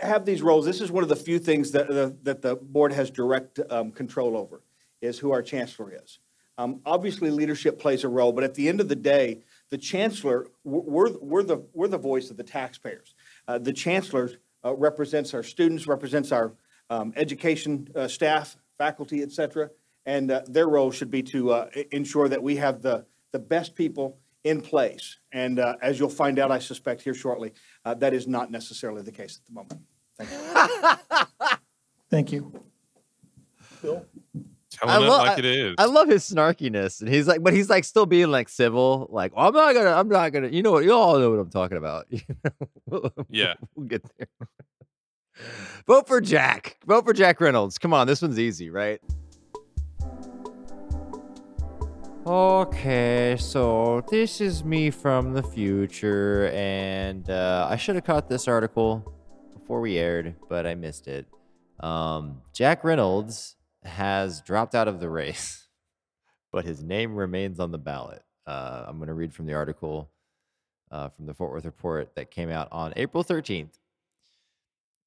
have these roles. This is one of the few things that, the- that the board has direct um, control over, is who our chancellor is. Um, Obviously, leadership plays a role, but at the end of the day, the chancellor, we're, we're the, we're the voice of the taxpayers. Uh, The chancellor uh, represents our students, represents our um, education uh, staff, faculty, et cetera, and uh, their role should be to uh, ensure that we have the, the best people in place. And uh, as you'll find out, I suspect here shortly, uh, that is not necessarily the case at the moment. Thank you. Thank you. Bill? Telling it lo- like it is. I love his snarkiness, and he's like, but he's like still being like civil. Like, well, I'm not gonna, I'm not gonna. You know what? You all know what I'm talking about. You know? We'll- Yeah. we'll get there. Vote for Jack. Vote for Jack Reynolds. Come on, this one's easy, right? Okay, so this is me from the future, and uh, I should have caught this article before we aired, but I missed it. Um, Jack Reynolds has dropped out of the race, but his name remains on the ballot. Uh, I'm going to read from the article uh, from the Fort Worth Report that came out on April 13th.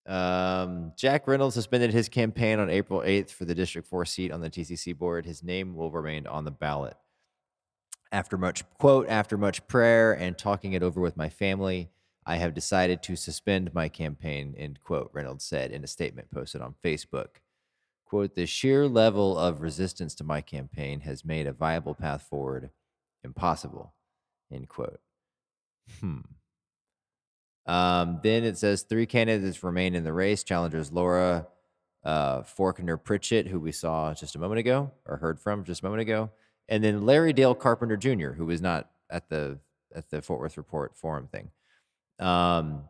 Um, Jack Reynolds suspended his campaign on April 8th for the District 4 seat on the TCC board. His name will remain on the ballot. After much quote, after much prayer and talking it over with my family, I have decided to suspend my campaign, end quote, Reynolds said in a statement posted on Facebook. Quote, the sheer level of resistance to my campaign has made a viable path forward impossible, end quote. Hmm. Um, then it says three candidates remain in the race. Challengers Laura uh, Forkner Pritchett, who we saw just a moment ago or heard from just a moment ago, and then Larry Dale Carpenter Jr., who was not at the at the Fort Worth Report forum thing. Um,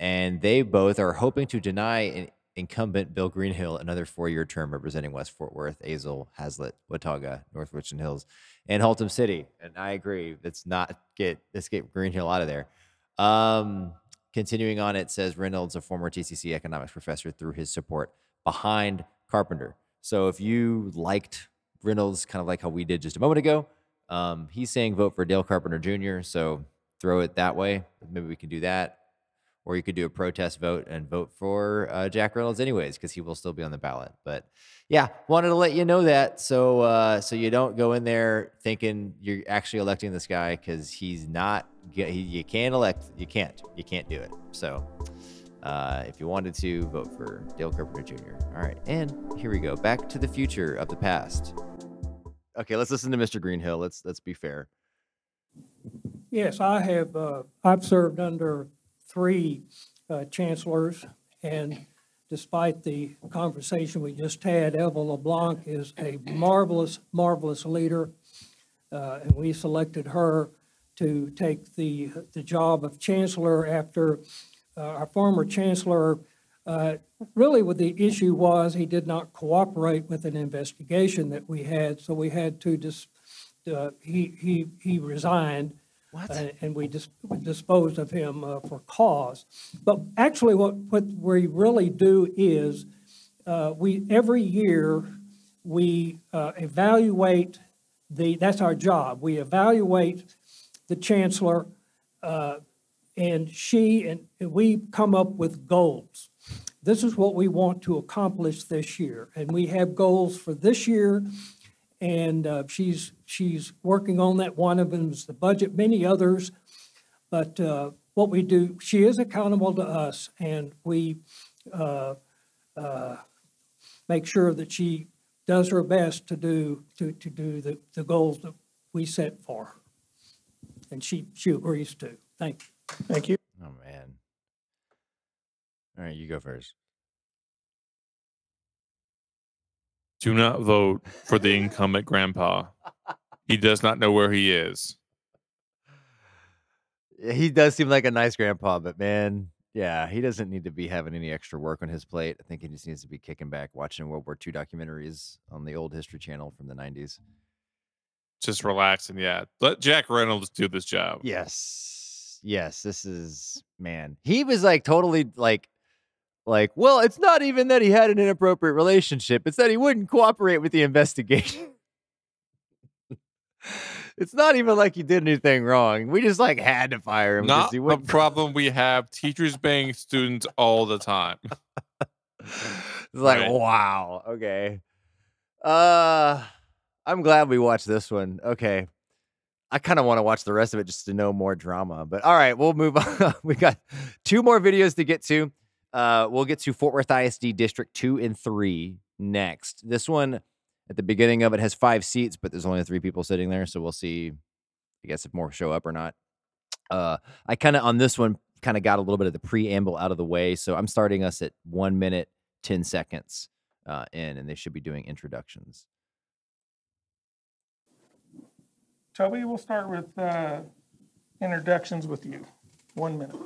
and they both are hoping to deny in- incumbent Bill Greenhill another four-year term representing West Fort Worth, Azle, Haslet, Watauga, North Richland Hills, and Haltom City. And I agree, let's not get let's get Greenhill out of there. Um, continuing on, it says Reynolds, a former TCC economics professor, threw his support behind Carpenter. So if you liked Reynolds, kind of like how we did just a moment ago, um, he's saying vote for Dale Carpenter Jr. So throw it that way. Maybe we can do that. Or you could do a protest vote and vote for uh, Jack Reynolds anyways, because he will still be on the ballot. But yeah, wanted to let you know that so uh, so you don't go in there thinking you're actually electing this guy because he's not. He, you can't elect. You can't. You can't do it. So uh, if you wanted to vote for Dale Carpenter Jr. All right, and here we go. Back to the future of the past. Okay, let's listen to Mr. Greenhill. Let's let's be fair. Yes, I have, uh, I've served under three uh, chancellors, and despite the conversation we just had, Elva LeBlanc is a marvelous, marvelous leader. Uh, And we selected her to take the, the job of chancellor after uh, our former chancellor, uh, really what the issue was, he did not cooperate with an investigation that we had, so we had to dis, uh, he, he, he resigned. What? and- And we dis- we disposed of him uh, for cause. But actually, what, what we really do is, uh, we, every year, we uh, evaluate the, that's our job. We evaluate the chancellor, uh, and she, and we come up with goals. This is what we want to accomplish this year. And we have goals for this year, and uh, she's, she's working on that. One of them is the budget, many others. But uh, what we do, she is accountable to us, and we uh, uh, make sure that she does her best to do, to, to do the, the goals that we set for her. And she, she agrees to. Thank you. Thank you. Oh man. All right, you go first. Do not vote for the incumbent grandpa. He does not know where he is. He does seem like a nice grandpa, but man, yeah, he doesn't need to be having any extra work on his plate. I think he just needs to be kicking back, watching World War II documentaries on the old History Channel from the 90s. Just relax and yeah, let Jack Reynolds do this job. Yes. Yes, this is man. He was like totally like like, well, it's not even that he had an inappropriate relationship. It's that he wouldn't cooperate with the investigation. it's not even like he did anything wrong. We just like had to fire him Not he the problem we have. Teachers bang students all the time. It's like, Right. wow, okay. Uh I'm glad we watched this one. Okay. I kind of want to watch the rest of it just to know more drama. But all right, we'll move on. we got two more videos to get to. Uh we'll get to Fort Worth ISD District 2 and 3 next. This one at the beginning of it has 5 seats, but there's only 3 people sitting there, so we'll see I guess if more show up or not. Uh I kind of on this one kind of got a little bit of the preamble out of the way, so I'm starting us at 1 minute 10 seconds uh, in, and they should be doing introductions. Toby, we'll start with uh, introductions with you. One minute.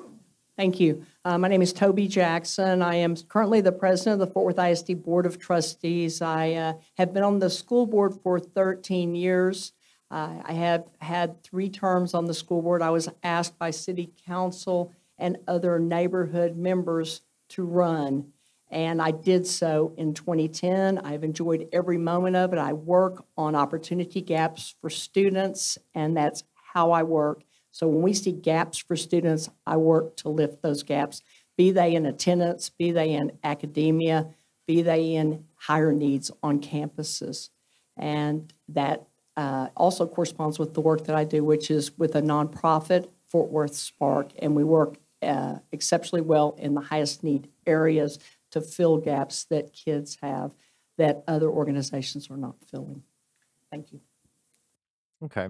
Thank you. Uh, My name is Toby Jackson. I am currently the president of the Fort Worth ISD Board of Trustees. I uh, have been on the school board for 13 years. Uh, I have had three terms on the school board. I was asked by city council and other neighborhood members to run. And I did so in 2010. I've enjoyed every moment of it. I work on opportunity gaps for students, and that's how I work. So when we see gaps for students, I work to lift those gaps, be they in attendance, be they in academia, be they in higher needs on campuses. And that uh, also corresponds with the work that I do, which is with a nonprofit, Fort Worth Spark, and we work uh, exceptionally well in the highest need areas to fill gaps that kids have that other organizations are not filling. Thank you. Okay.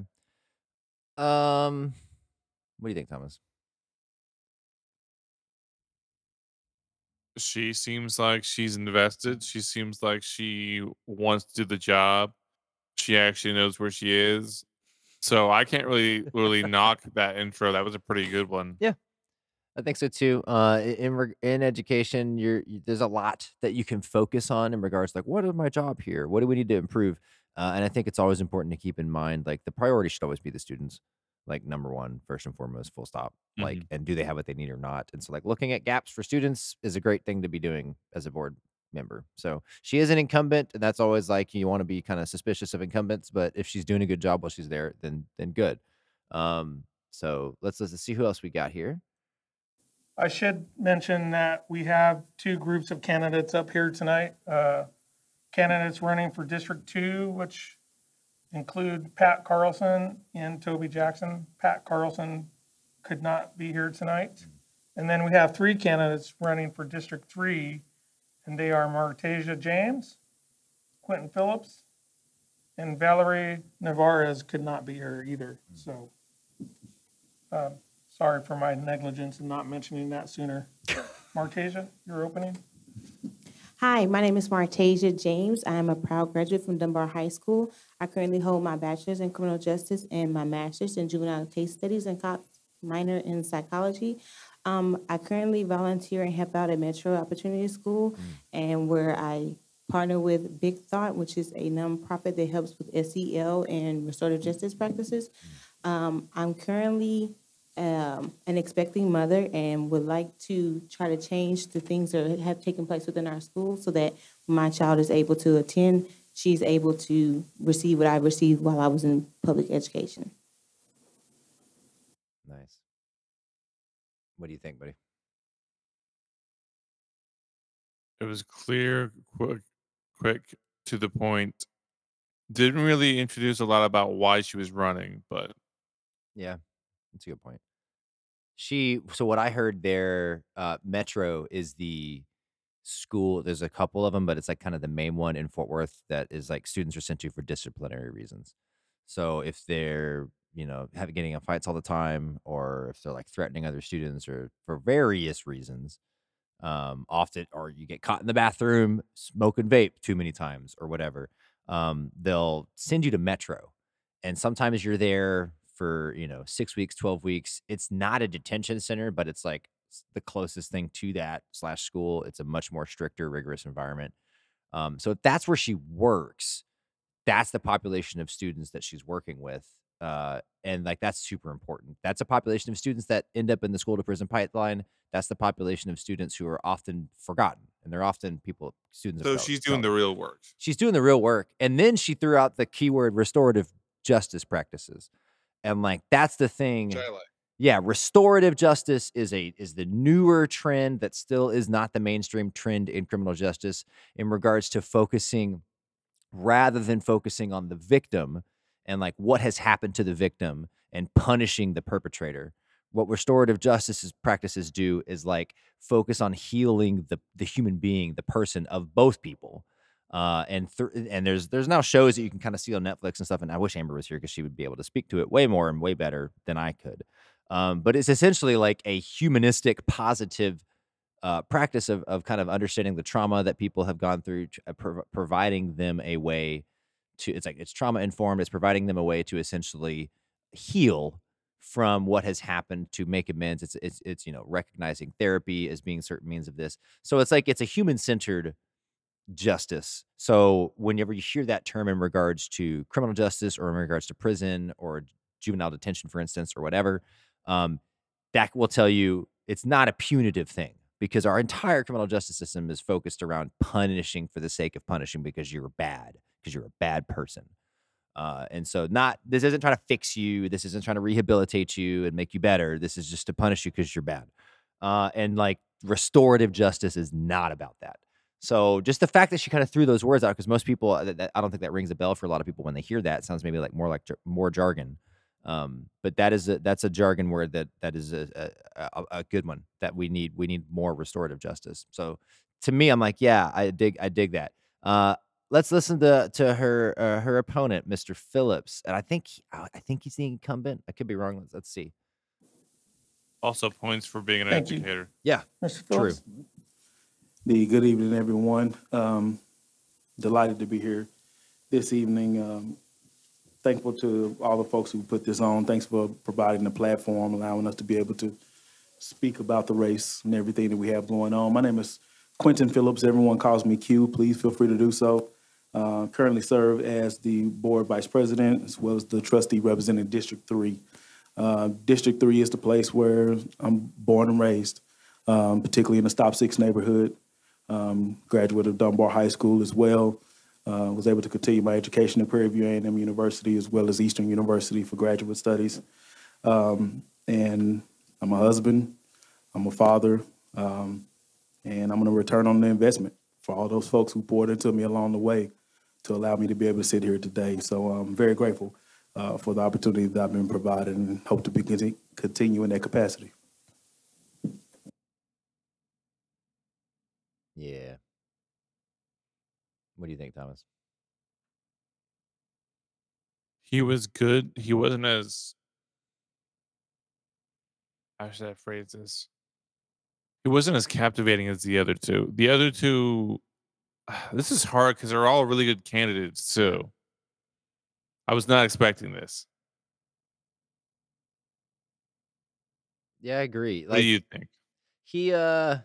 Um, what do you think, Thomas? She seems like she's invested. She seems like she wants to do the job. She actually knows where she is. So I can't really really knock that intro. That was a pretty good one. Yeah, I think so too. Uh, in in education, you're you, there's a lot that you can focus on in regards like what is my job here? What do we need to improve? Uh, and I think it's always important to keep in mind like the priority should always be the students, like number one, first and foremost, full stop. Like, and do they have what they need or not? And so like looking at gaps for students is a great thing to be doing as a board member. So she is an incumbent, and that's always like you want to be kind of suspicious of incumbents. But if she's doing a good job while she's there, then then good. Um, so let's let's see who else we got here. I should mention that we have two groups of candidates up here tonight. Uh, Candidates running for District Two, which include Pat Carlson and Toby Jackson. Pat Carlson could not be here tonight. And then we have three candidates running for District Three, and they are Martasia James, Quentin Phillips, and Valerie Navarez could not be here either, so. um, Sorry for my negligence in not mentioning that sooner. Martasia, your opening? Hi, my name is Martasia James. I am a proud graduate from Dunbar High School. I currently hold my bachelor's in criminal justice and my master's in juvenile case studies and co- minor in psychology. Um, I currently volunteer and help out at Metro Opportunity School, and where I partner with Big Thought, which is a nonprofit that helps with SEL and restorative justice practices. Um, I'm currently um, an expecting mother and would like to try to change the things that have taken place within our school so that my child is able to attend, she's able to receive what I received while I was in public education. Nice. What do you think, buddy? It was clear, quick, quick to the point. Didn't really introduce a lot about why she was running, but Yeah, that's a good point. She so what I heard there, uh, Metro is the school. There's a couple of them, but it's like kind of the main one in Fort Worth that is like students are sent to for disciplinary reasons. So if they're you know having getting in fights all the time, or if they're like threatening other students, or for various reasons, um, often or you get caught in the bathroom smoking vape too many times or whatever, um, they'll send you to Metro, and sometimes you're there for you know six weeks, twelve weeks. It's not a detention center, but it's like the closest thing to that slash school. It's a much more stricter, rigorous environment. Um, so if that's where she works, that's the population of students that she's working with. Uh, and like that's super important. That's a population of students that end up in the school to prison pipeline. That's the population of students who are often forgotten, and they're often people students. so she's doing the real work. she's doing the real work, and then she threw out the keyword restorative justice practices, and like that's the thing. Like. Yeah, restorative justice is a is the newer trend that still is not the mainstream trend in criminal justice in regards to focusing rather than focusing on the victim and like what has happened to the victim and punishing the perpetrator. What restorative justice practices do is like focus on healing the the human being, the person of both people. Uh, and th- and there's there's now shows that you can kind of see on Netflix and stuff. And I wish Amber was here because she would be able to speak to it way more and way better than I could. Um, but it's essentially like a humanistic, positive uh, practice of, of kind of understanding the trauma that people have gone through, uh, prov- providing them a way to, it's like it's trauma informed, it's providing them a way to essentially heal from what has happened to make amends. It's, it's, it's, you know, recognizing therapy as being certain means of this. So it's like, it's a human centered justice. So whenever you hear that term in regards to criminal justice or in regards to prison or juvenile detention, for instance, or whatever, um, that will tell you it's not a punitive thing because our entire criminal justice system is focused around punishing for the sake of punishing because you're bad, because you're a bad person. Uh, and so, not this isn't trying to fix you. This isn't trying to rehabilitate you and make you better. This is just to punish you because you're bad. Uh, and like restorative justice is not about that. So just the fact that she kind of threw those words out, because most people, uh, that, that- I don't think that rings a bell for a lot of people when they hear that. It sounds maybe like more like jar- more jargon. Um, but that is a, that's a jargon word that that is a, a, a, a good one that we need. We need more restorative justice. So to me, I'm like, yeah, I dig, I dig that. Uh, let's listen to to her uh, her opponent, Mr. Phillips, and I think he- I I think he's the incumbent. I could be wrong. Let's, let's see. Also points for being an Thank you. educator. Yeah, Mr. true. The good evening, everyone. Um, delighted to be here this evening. Um, thankful to all the folks who put this on. Thanks for providing the platform, allowing us to be able to speak about the race and everything that we have going on. My name is Quentin Phillips. Everyone calls me Q. Please feel free to do so. Uh, currently serve as the board vice president as well as the trustee representing District Three. Uh, District Three is the place where I'm born and raised, um, particularly in the Stop Six neighborhood um, graduate of Dunbar High School as well. Uh, was able to continue my education at Prairie View A&M University as well as Eastern University for graduate studies. Um, and I'm a husband, I'm a father, um, and I'm going to return on the investment for all those folks who poured into me along the way to allow me to be able to sit here today. So I'm very grateful uh, for the opportunity that I've been provided and hope to be conti- continue in that capacity. Yeah. What do you think, Thomas? He was good. He wasn't as how should I phrase this? He wasn't as captivating as the other two. The other two, this is hard because they're all really good candidates too. I was not expecting this. Yeah, I agree. What do you think? he uh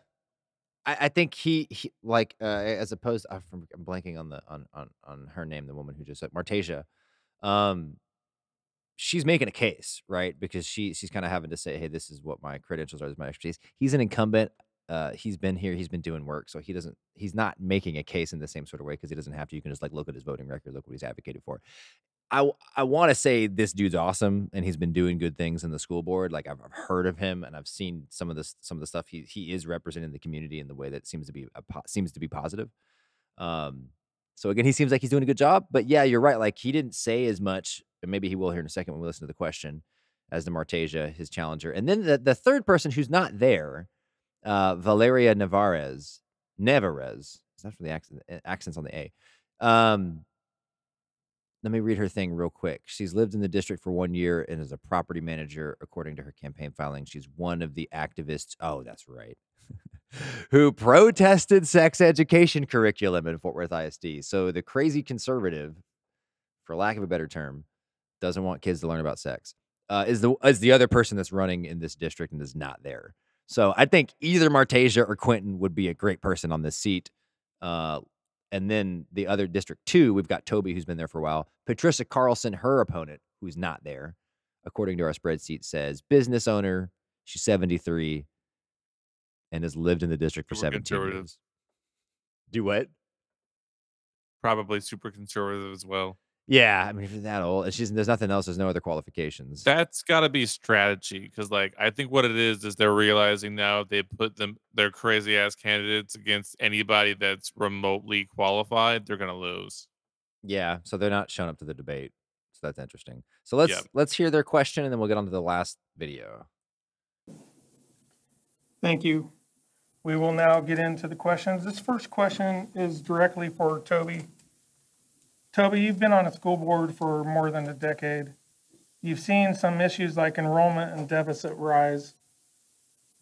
I, I think he, he like uh as opposed I'm, blanking on the on, on on her name the woman who just said Martasia um she's making a case right? Because she she's kind of having to say hey this is what my credentials are this is my expertise. He's an incumbent uh he's been here he's been doing work so he doesn't he's not making a case in the same sort of way because he doesn't have to you can just like look at his voting record look what he's advocated for I I want to say this dude's awesome and he's been doing good things in the school board. Like I've, I've heard of him and I've seen some of this some of the stuff he he is representing the community in the way that seems to be a seems to be positive. Um, so again, he seems like he's doing a good job. But yeah, you're right. Like he didn't say as much, and maybe he will here in a second when we listen to the question, as the Martasia, his challenger, and then the the third person who's not there, uh, Valeria Navarez, Nevarez. That's for the accent, accents on the A. Um, let me read her thing real quick. She's lived in the district for one year and is a property manager, according to her campaign filing. She's one of the activists. Oh, that's right. who protested sex education curriculum in Fort Worth ISD. So the crazy conservative, for lack of a better term, doesn't want kids to learn about sex. Uh, is the is the other person that's running in this district and is not there. So I think either Martasia or Quentin would be a great person on this seat. Uh, and then the other district two, we've got Toby, who's been there for a while. Patricia Carlson, her opponent, who's not there, according to our spreadsheet, says business owner. She's 73 and has lived in the district for Super 17 conservative. years. Do what? Probably super conservative as well. Yeah, I mean, if you're that old, and she's there's nothing else. There's no other qualifications. That's got to be strategy because, like, I think what it is is they're realizing now they put them their crazy ass candidates against anybody that's remotely qualified, they're gonna lose. Yeah, so they're not showing up to the debate. So that's interesting. So let's Yep. let's hear their question, and then we'll get on to the last video. Thank you. We will now get into the questions. This first question is directly for Toby. Toby, you've been on a school board for more than a decade. You've seen some issues like enrollment and deficit rise.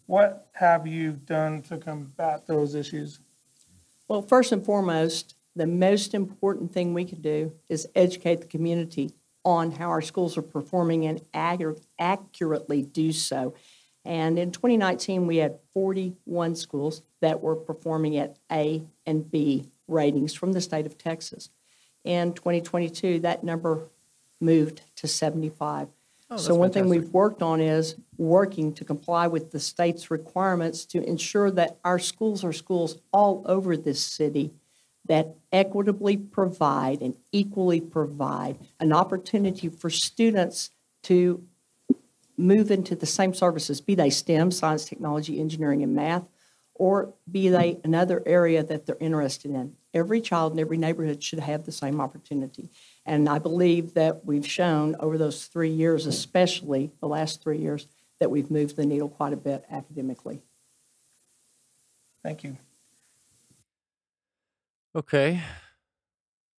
What have you done to combat those issues? Well, first and foremost, the most important thing we can do is educate the community on how our schools are performing and accu- accurately do so. And in 2019, we had 41 schools that were performing at A and B ratings from the state of Texas. In 2022, that number moved to 75. Oh, So one thing we've worked on is working to comply with the state's requirements to ensure that our schools are schools all over this city that equitably provide and equally provide an opportunity for students to move into the same services, be they STEM, science, technology, engineering, and math, or be they another area that they're interested in. Every child in every neighborhood should have the same opportunity. And I believe that we've shown over those three years, especially the last three years, that we've moved the needle quite a bit academically. Thank you. Okay.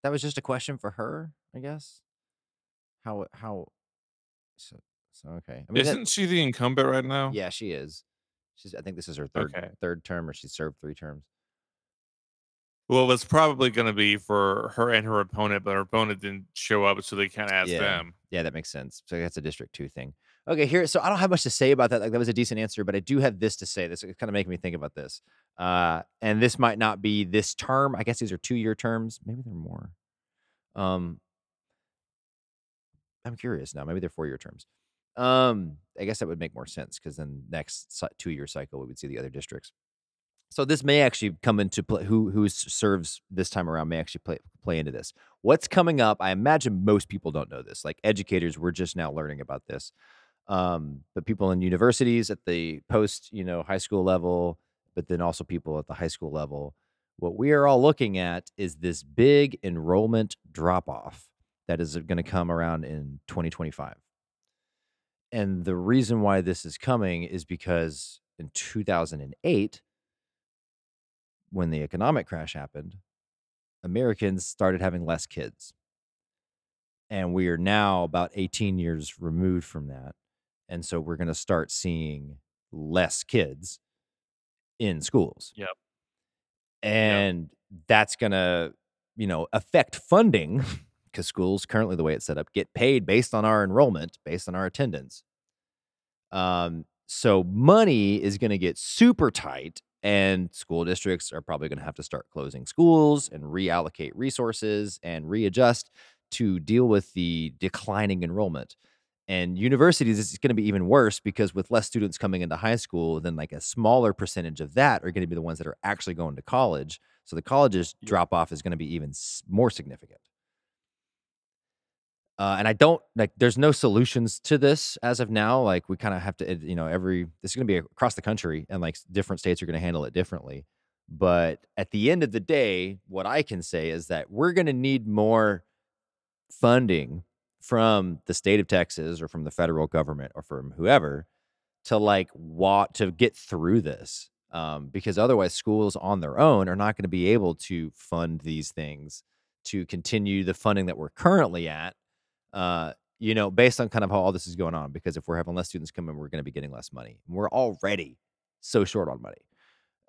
That was just a question for her, I guess. How how so, so okay. I mean that- Isn't she the incumbent right now? Yeah, she is. She's I think this is her third Okay. third term or she served three terms. Well, it's probably going to be for her and her opponent, but her opponent didn't show up, so they can't ask yeah. them. Yeah, that makes sense. So that's a district two thing. Okay, here. So I don't have much to say about that. Like that was a decent answer, but I do have this to say. This is kind of making me think about this. Uh, and this might not be this term. I guess these are two year terms. Maybe they're more. Um, I'm curious now. Maybe they're four year terms. Um, I guess that would make more sense because then next two year cycle we would see the other districts. So this may actually come into play. Who who serves this time around may actually play play into this. What's coming up? I imagine most people don't know this. Like educators, we're just now learning about this. Um, but people in universities at the post, you know, high school level, but then also people at the high school level. What we are all looking at is this big enrollment drop off that is going to come around in 2025. And the reason why this is coming is because in 2008, when the economic crash happened, Americans started having less kids. And we are now about 18 years removed from that. And so we're going to start seeing less kids in schools. Yep. And that's going to, you know, affect funding because schools currently the way it's set up get paid based on our enrollment, based on our attendance. Um, so money is going to get super tight, and school districts are probably going to have to start closing schools and reallocate resources and readjust to deal with the declining enrollment. And universities, it's going to be even worse because with less students coming into high school, then like a smaller percentage of that are going to be the ones that are actually going to college. So the colleges drop off is going to be even more significant. Uh, and I don't like. There's no solutions to this as of now. Like we kind of have to, you know, every this is going to be across the country, and like different states are going to handle it differently. But at the end of the day, what I can say is that we're going to need more funding from the state of Texas or from the federal government or from whoever to like what to get through this. Um, because otherwise, schools on their own are not going to be able to fund these things to continue the funding that we're currently at uh, you know, based on kind of how all this is going on. Because if we're having less students come in, we're going to be getting less money. We're already so short on money.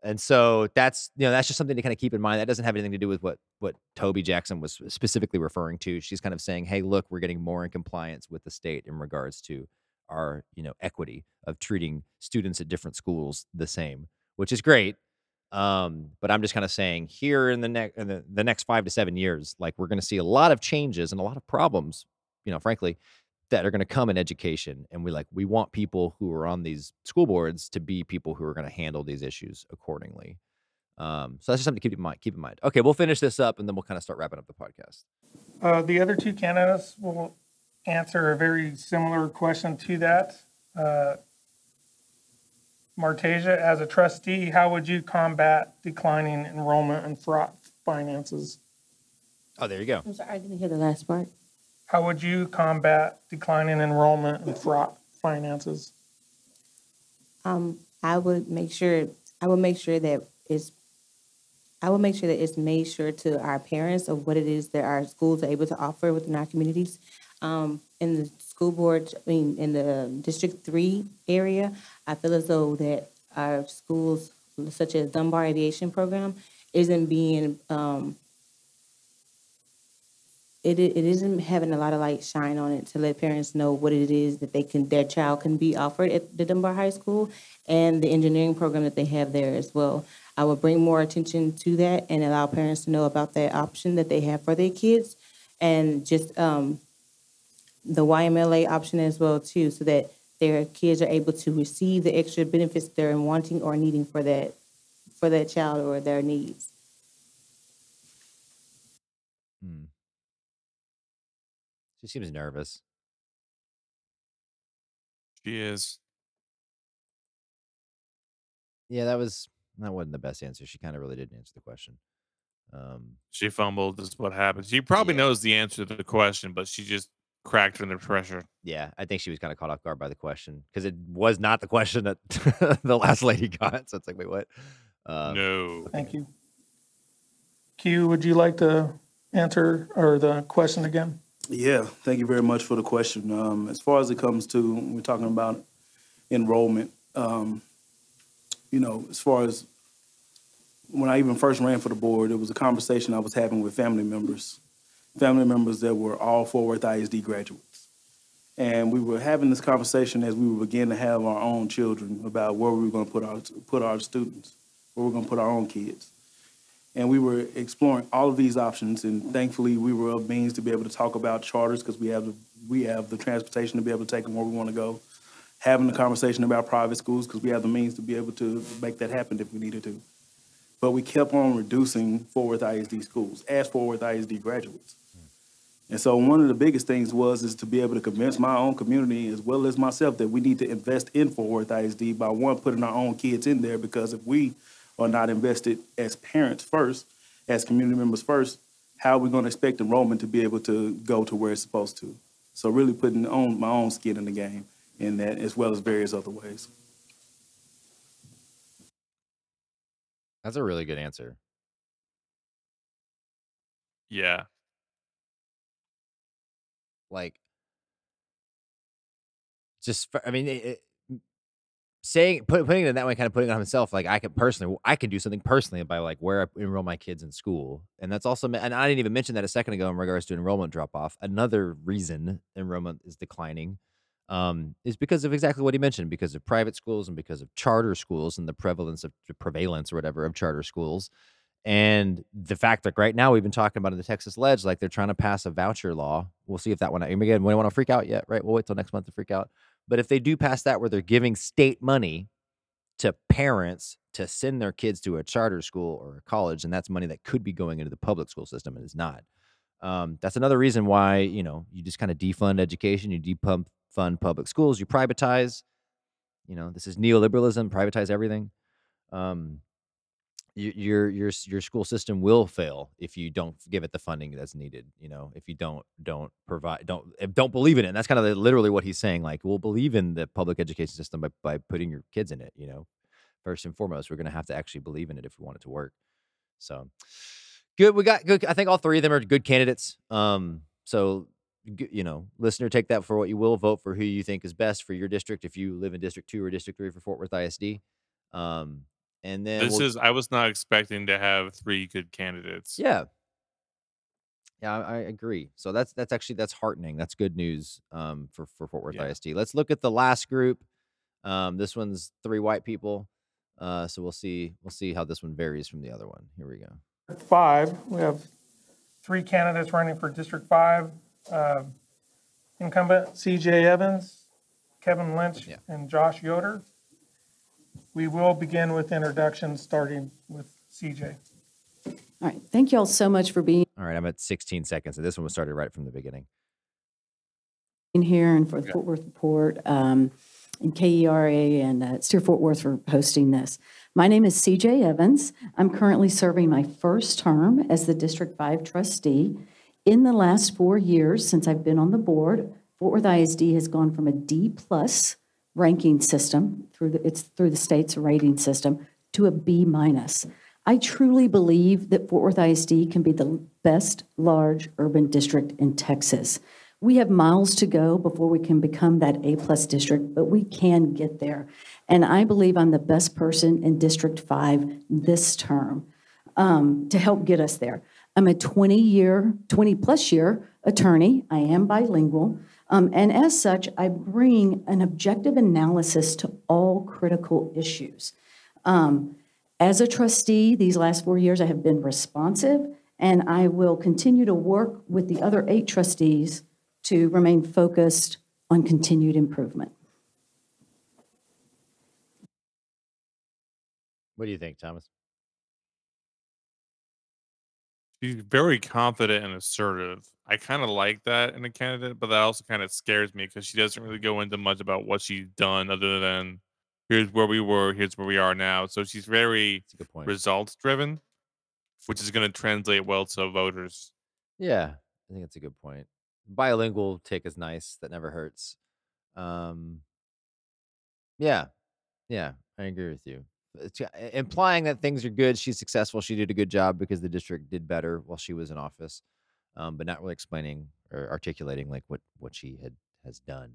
And so that's you know that's just something to kind of keep in mind. That doesn't have anything to do with what what Toby Jackson was specifically referring to. She's kind of saying, "Hey, look, we're getting more in compliance with the state in regards to our you know equity of treating students at different schools the same, which is great." Um, but I'm just kind of saying here in the next in the, the next five to seven years, like we're going to see a lot of changes and a lot of problems you know, frankly, that are going to come in education. And we like, we want people who are on these school boards to be people who are going to handle these issues accordingly. Um, so that's just something to keep in mind. Keep in mind. Okay, we'll finish this up and then we'll kind of start wrapping up the podcast. Uh, the other two candidates will answer a very similar question to that. Uh, Martasia, as a trustee, how would you combat declining enrollment and fraud finances? Oh, there you go. I'm sorry, I didn't hear the last part. How would you combat declining enrollment and fraud finances? Um, I would make sure, I would make sure that it's, I would make sure that it's made sure to our parents of what it is that our schools are able to offer within our communities. Um, in the school board, I mean, in the District Three area, I feel as though that our schools, such as Dunbar Aviation Program, isn't being, um, it, it isn't having a lot of light shine on it to let parents know what it is that they can, their child can be offered at the Dunbar High School and the engineering program that they have there as well. I would bring more attention to that and allow parents to know about that option that they have for their kids. And just, um, the YMLA option as well too, so that their kids are able to receive the extra benefits they're wanting or needing for that, for that child or their needs. She seems nervous. She is. Yeah, that was that wasn't the best answer. She kind of really didn't answer the question. Um, She fumbled. This Is what happened. She probably Yeah. knows the answer to the question, but she just cracked under pressure. yeah, I think she was kind of caught off guard by the question because it was not the question that the last lady got. So it's like, wait, what? Um, no. Thank you. Q, would you like to answer or the question again? Yeah, thank you very much for the question. Um, as far as it comes to, we're talking about enrollment, um, you know, as far as when I even first ran for the board, it was a conversation I was having with family members, family members that were all Fort Worth ISD graduates. And we were having this conversation as we were beginning to have our own children about where we were going to put our, put our students, where we're going to put our own kids. And we were exploring all of these options, and thankfully, we were of means to be able to talk about charters because we have the, we have the transportation to be able to take them where we want to go. Having the conversation about private schools because we have the means to be able to make that happen if we needed to. But we kept on reducing Fort Worth ISD schools as Fort Worth ISD graduates. And so one of the biggest things was is to be able to convince my own community as well as myself that we need to invest in Fort Worth ISD by one putting our own kids in there because if we are not invested as parents first, as community members first, how are we going to expect enrollment to be able to go to where it's supposed to? So really putting on my own skin in the game in that as well as various other ways. that's a really good answer. Yeah. Like, just for, I mean, it, it, m- saying put, putting it in that way, kind of putting it on himself. Like, I could personally, I can do something personally by like where I enroll my kids in school, and that's also, and I didn't even mention that a second ago in regards to enrollment drop off. Another reason enrollment is declining um, is because of exactly what he mentioned, because of private schools and because of charter schools and the prevalence of the prevalence or whatever of charter schools. And the fact that right now we've been talking about in the Texas Ledge, like they're trying to pass a voucher law. We'll see if that one. Again, we don't want to freak out yet, right? We'll wait till next month to freak out. But if they do pass that, where they're giving state money to parents to send their kids to a charter school or a college, and that's money that could be going into the public school system and is not. Um, that's another reason why you know you just kind of defund education, you defund fund public schools, you privatize. You know, this is neoliberalism, privatize everything. Um, your your your school system will fail if you don't give it the funding that's needed. You know, if you don't don't provide don't don't believe in it. And that's kind of the- literally what he's saying. Like, we'll believe in the public education system by by putting your kids in it. You know, first and foremost, we're going to have to actually believe in it if we want it to work. So good. We got good. I think all three of them are good candidates. Um, so you know, listener, take that for what you will. Vote for who you think is best for your district. If you live in District Two or District Three for Fort Worth ISD. Um, and then This we'll- is. I was not expecting to have three good candidates. yeah. Yeah, I, I agree. So that's that's actually that's heartening. That's good news um, for for Fort Worth Yeah. ISD. Let's look at the last group. Um, this one's three white people. Uh, so we'll see we'll see how this one varies from the other one. Here we go. Five, we have three candidates running for District Five. Um, Incumbent CJ Evans, Kevin Lynch, Yeah. and Josh Yoder. We will begin with introductions, starting with CJ. All right, thank you all so much for being All right, I'm at 16 seconds, and this one was started right from the beginning. In here and for the Fort Worth Report, um, and KERA and uh, Steer Fort Worth for hosting this. My name is CJ Evans. I'm currently serving my first term as the District 5 trustee. In the last four years since I've been on the board, Fort Worth ISD has gone from a D-plus ranking system through the, it's through the state's rating system to a B minus. I truly believe that Fort Worth ISD can be the best large urban district in Texas. We have miles to go before we can become that A-plus district, but we can get there. And I believe I'm the best person in District 5 this term um, to help get us there. I'm a 20-year, 20-plus year attorney. I am bilingual. Um, and as such, I bring an objective analysis to all critical issues. Um, as a trustee, these last four years, I have been responsive, and I will continue to work with the other eight trustees to remain focused on continued improvement. What do you think, Thomas? She's very confident and assertive. I kind of like that in a candidate, but that also kind of scares me because she doesn't really go into much about what she's done other than here's where we were, here's where we are now. So she's very results driven, which is going to translate well to voters. Yeah, I think that's a good point. Bilingual take is nice. That never hurts. Um, yeah, yeah, I agree with you. It's, uh, implying that things are good, she's successful, she did a good job because the district did better while she was in office, um, but not really explaining or articulating like what what she had has done.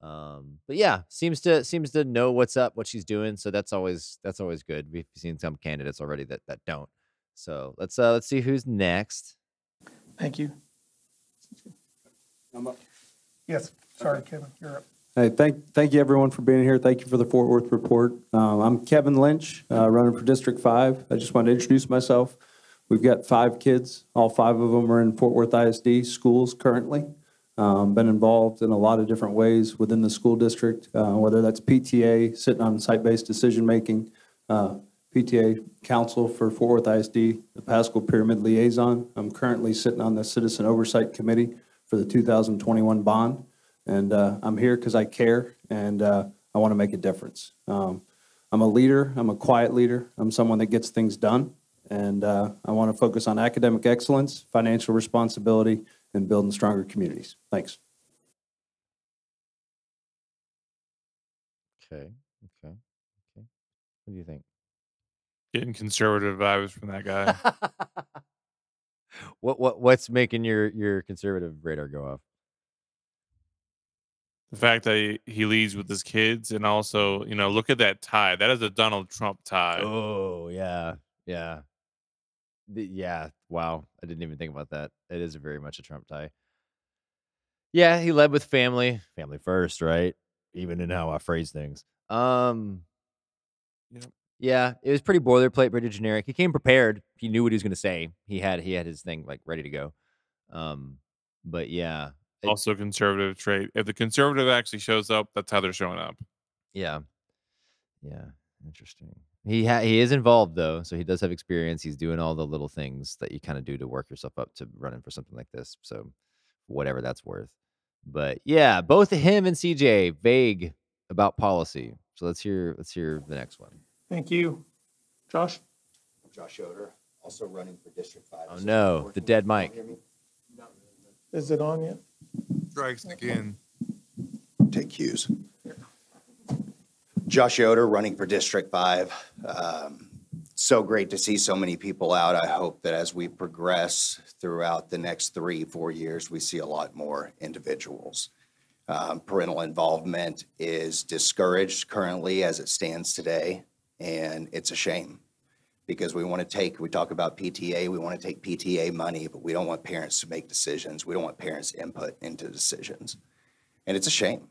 Um, but yeah, seems to seems to know what's up, what she's doing. So that's always that's always good. We've seen some candidates already that that don't. So let's uh let's see who's next. Thank you. Yes, sorry, Kevin, you're up. Hey, thank, thank you everyone for being here. Thank you for the Fort Worth report. Um, I'm Kevin Lynch, uh, running for District Five. I just wanted to introduce myself. We've got five kids. All five of them are in Fort Worth ISD schools currently. Um, been involved in a lot of different ways within the school district, uh, whether that's PTA, sitting on site-based decision-making, uh, PTA council for Fort Worth ISD, the Paschal Pyramid Liaison. I'm currently sitting on the Citizen Oversight Committee for the 2021 bond. And uh, I'm here because I care and uh, I want to make a difference. Um, I'm a leader. I'm a quiet leader. I'm someone that gets things done. And uh, I want to focus on academic excellence, financial responsibility, and building stronger communities. Thanks. Okay. Okay. Okay. What do you think? Getting conservative vibes from that guy. What what what's making your your conservative radar go off? The fact that he, he leads with his kids and also, you know, look at that tie. That is a Donald Trump tie. Oh yeah, yeah, The- yeah. Wow, I didn't even think about that. It is very much a Trump tie. Yeah, he led with family, family first, right? Even in how I phrase things. Um, Yep. yeah, it was pretty boilerplate, pretty generic. He came prepared. He knew what he was going to say. He had he had his thing like ready to go. Um, but yeah, Also, conservative trait. If the conservative actually shows up, that's how they're showing up. Yeah. Yeah. Interesting. He ha- he is involved though, so he does have experience. He's doing all the little things that you kind of do to work yourself up to running for something like this. So whatever that's worth. But yeah, both him and CJ vague about policy. So let's hear let's hear the next one. Thank you. Josh? Josh Yoder, also running for District Five. Oh no, the dead mic. Is it on yet? Strikes again. Take cues. Josh Yoder, running for District Five. Um, So great to see so many people out. I hope that as we progress throughout the next three, four years, we see a lot more individuals. Um, Parental involvement is discouraged currently as it stands today, and it's a shame. Because we want to take, we talk about PTA, we want to take PTA money, but we don't want parents to make decisions. We don't want parents' input into decisions. And it's a shame.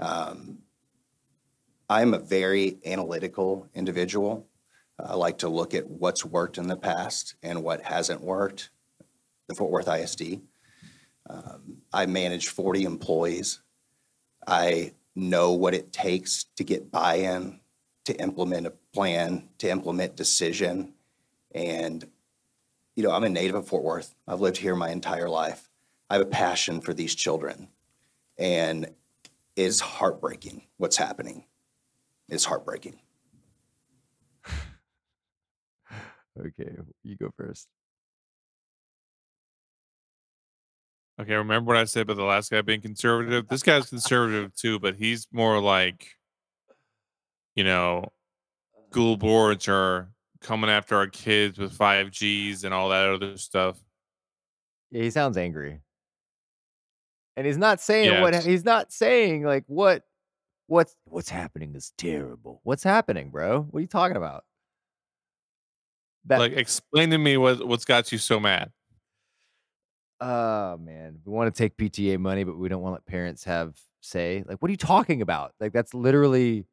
Um, I'm a very analytical individual. I like to look at what's worked in the past and what hasn't worked. The Fort Worth ISD. Um, I manage 40 employees. I know what it takes to get buy-in, to implement a plan, to implement decision. And, you know, I'm a native of Fort Worth. I've lived here my entire life. I have a passion for these children. And it's heartbreaking what's happening. It's heartbreaking. Okay, you go first. Okay, remember what I said about the last guy being conservative? This guy's conservative too, but he's more like, you know, school boards are coming after our kids with 5Gs and all that other stuff. Yeah, he sounds angry. And he's not saying what he's not saying like what what's what's happening is terrible. What's happening, bro? What are you talking about? That like, explain to me what what's got you so mad. oh man, we want to take PTA money, but we don't want to let parents have say. Like, what are you talking about? Like, that's literally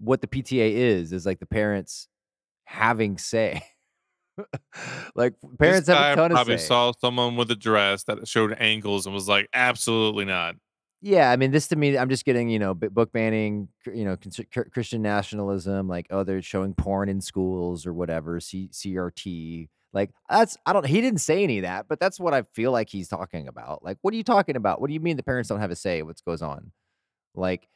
what the PTA is, is like the parents having say. like parents this have a ton of probably say. saw someone with a dress that showed ankles and was like, absolutely not. Yeah, I mean, this to me, I'm just getting, you know, book banning, you know, Christian nationalism, like, oh, they're showing porn in schools or whatever, C- CRT. Like, that's, I don't, he didn't say any of that, but that's what I feel like he's talking about. Like, what are you talking about? What do you mean the parents don't have a say what goes on? Like,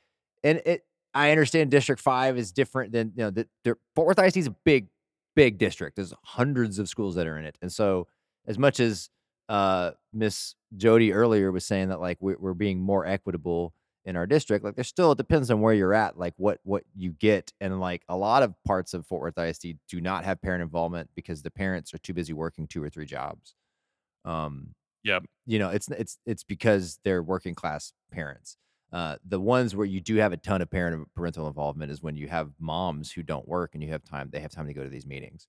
and it, I understand District 5 is different than, you know, the, the Fort Worth ISD is a big, big district. There's hundreds of schools that are in it. And so, as much as uh miss jody earlier was saying that like we're, we're being more equitable in our district like there's still it depends on where you're at like what what you get and like a lot of parts of fort worth isd do not have parent involvement because the parents are too busy working two or three jobs um Yep. you know it's it's it's because they're working class parents uh the ones where you do have a ton of parent parental involvement is when you have moms who don't work and you have time they have time to go to these meetings.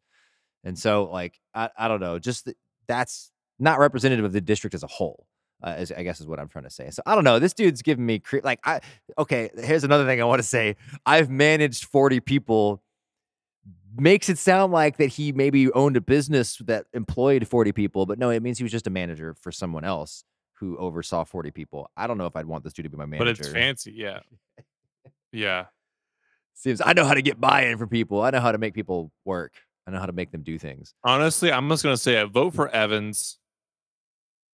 And so like i, I don't know just th- that's not representative of the district as a whole uh, is, i guess is what i'm trying to say. So i don't know this dude's giving me cre- like i okay here's another thing i want to say. I've managed 40 people. Makes it sound like that he maybe owned a business that employed 40 people but no it means he was just a manager for someone else who oversaw 40 people i don't know if i'd want this dude to be my manager But it's fancy. Yeah. Yeah. seems i know how to get buy-in from people i know how to make people work i know how to make them do things Honestly, I'm just going to say I vote hmm. for Evans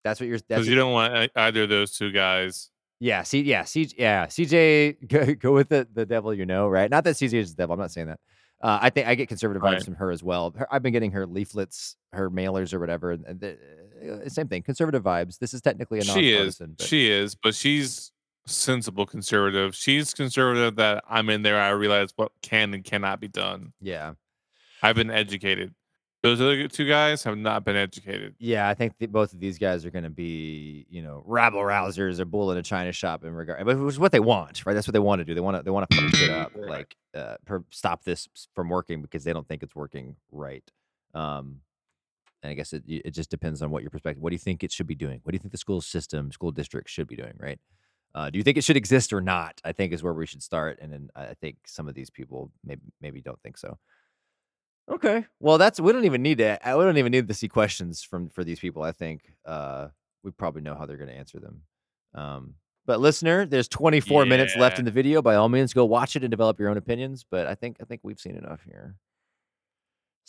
that's what you're because you don't want e- either of those two guys. Yeah, see, yeah, C yeah, CJ go, go with the the devil you know, right? Not that CJ is the devil. I'm not saying that. Uh, I think I get conservative vibes Right. from her as well. Her, I've been getting her leaflets, her mailers or whatever. And the, uh, same thing, conservative vibes. This is technically a She is. but- She is, but she's sensible conservative. She's conservative that I'm in there. I realize what can and cannot be done. Yeah. I've been educated. Those other two guys have not been educated. Yeah, I think that both of these guys are going to be, you know, rabble rousers or bull in a china shop in regard, but which is what they want, right? That's what they want to do. They want to they want to fuck shit up, like uh, per, stop this from working because they don't think it's working right. Um, and I guess it it just depends on what your perspective. What do you think it should be doing? What do you think the school system, school district should be doing, right? Uh, do you think it should exist or not? I think is where we should start, and then I I think some of these people maybe maybe don't think so. Okay. Well, that's we don't even need to. uh, We don't even need to see questions from for these people. I think uh, we probably know how they're going to answer them. Um, but listener, there's 24 minutes left in the video. By all means, go watch it and develop your own opinions. But I think I think we've seen enough here.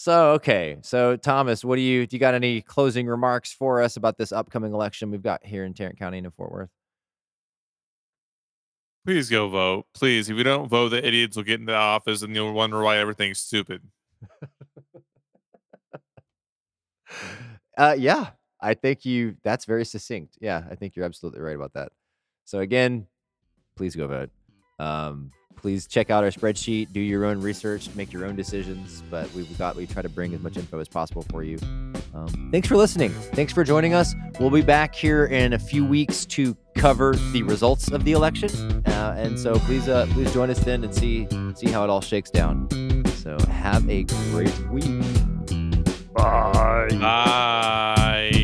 So okay. So Thomas, what do you do? You got any closing remarks for us about this upcoming election we've got here in Tarrant County and in Fort Worth? Please go vote. Please. If you don't vote, the idiots will get into office and you'll wonder why everything's stupid. Uh, yeah, I think you. That's very succinct. Yeah, I think you're absolutely right about that. So again, please go vote. Um, please check out our spreadsheet, do your own research, make your own decisions. But we've got we try to bring as much info as possible for you. Um, thanks for listening. Thanks for joining us. We'll be back here in a few weeks to cover the results of the election, uh, and so please uh, please join us then and see see how it all shakes down. So have a great week. Bye. Bye.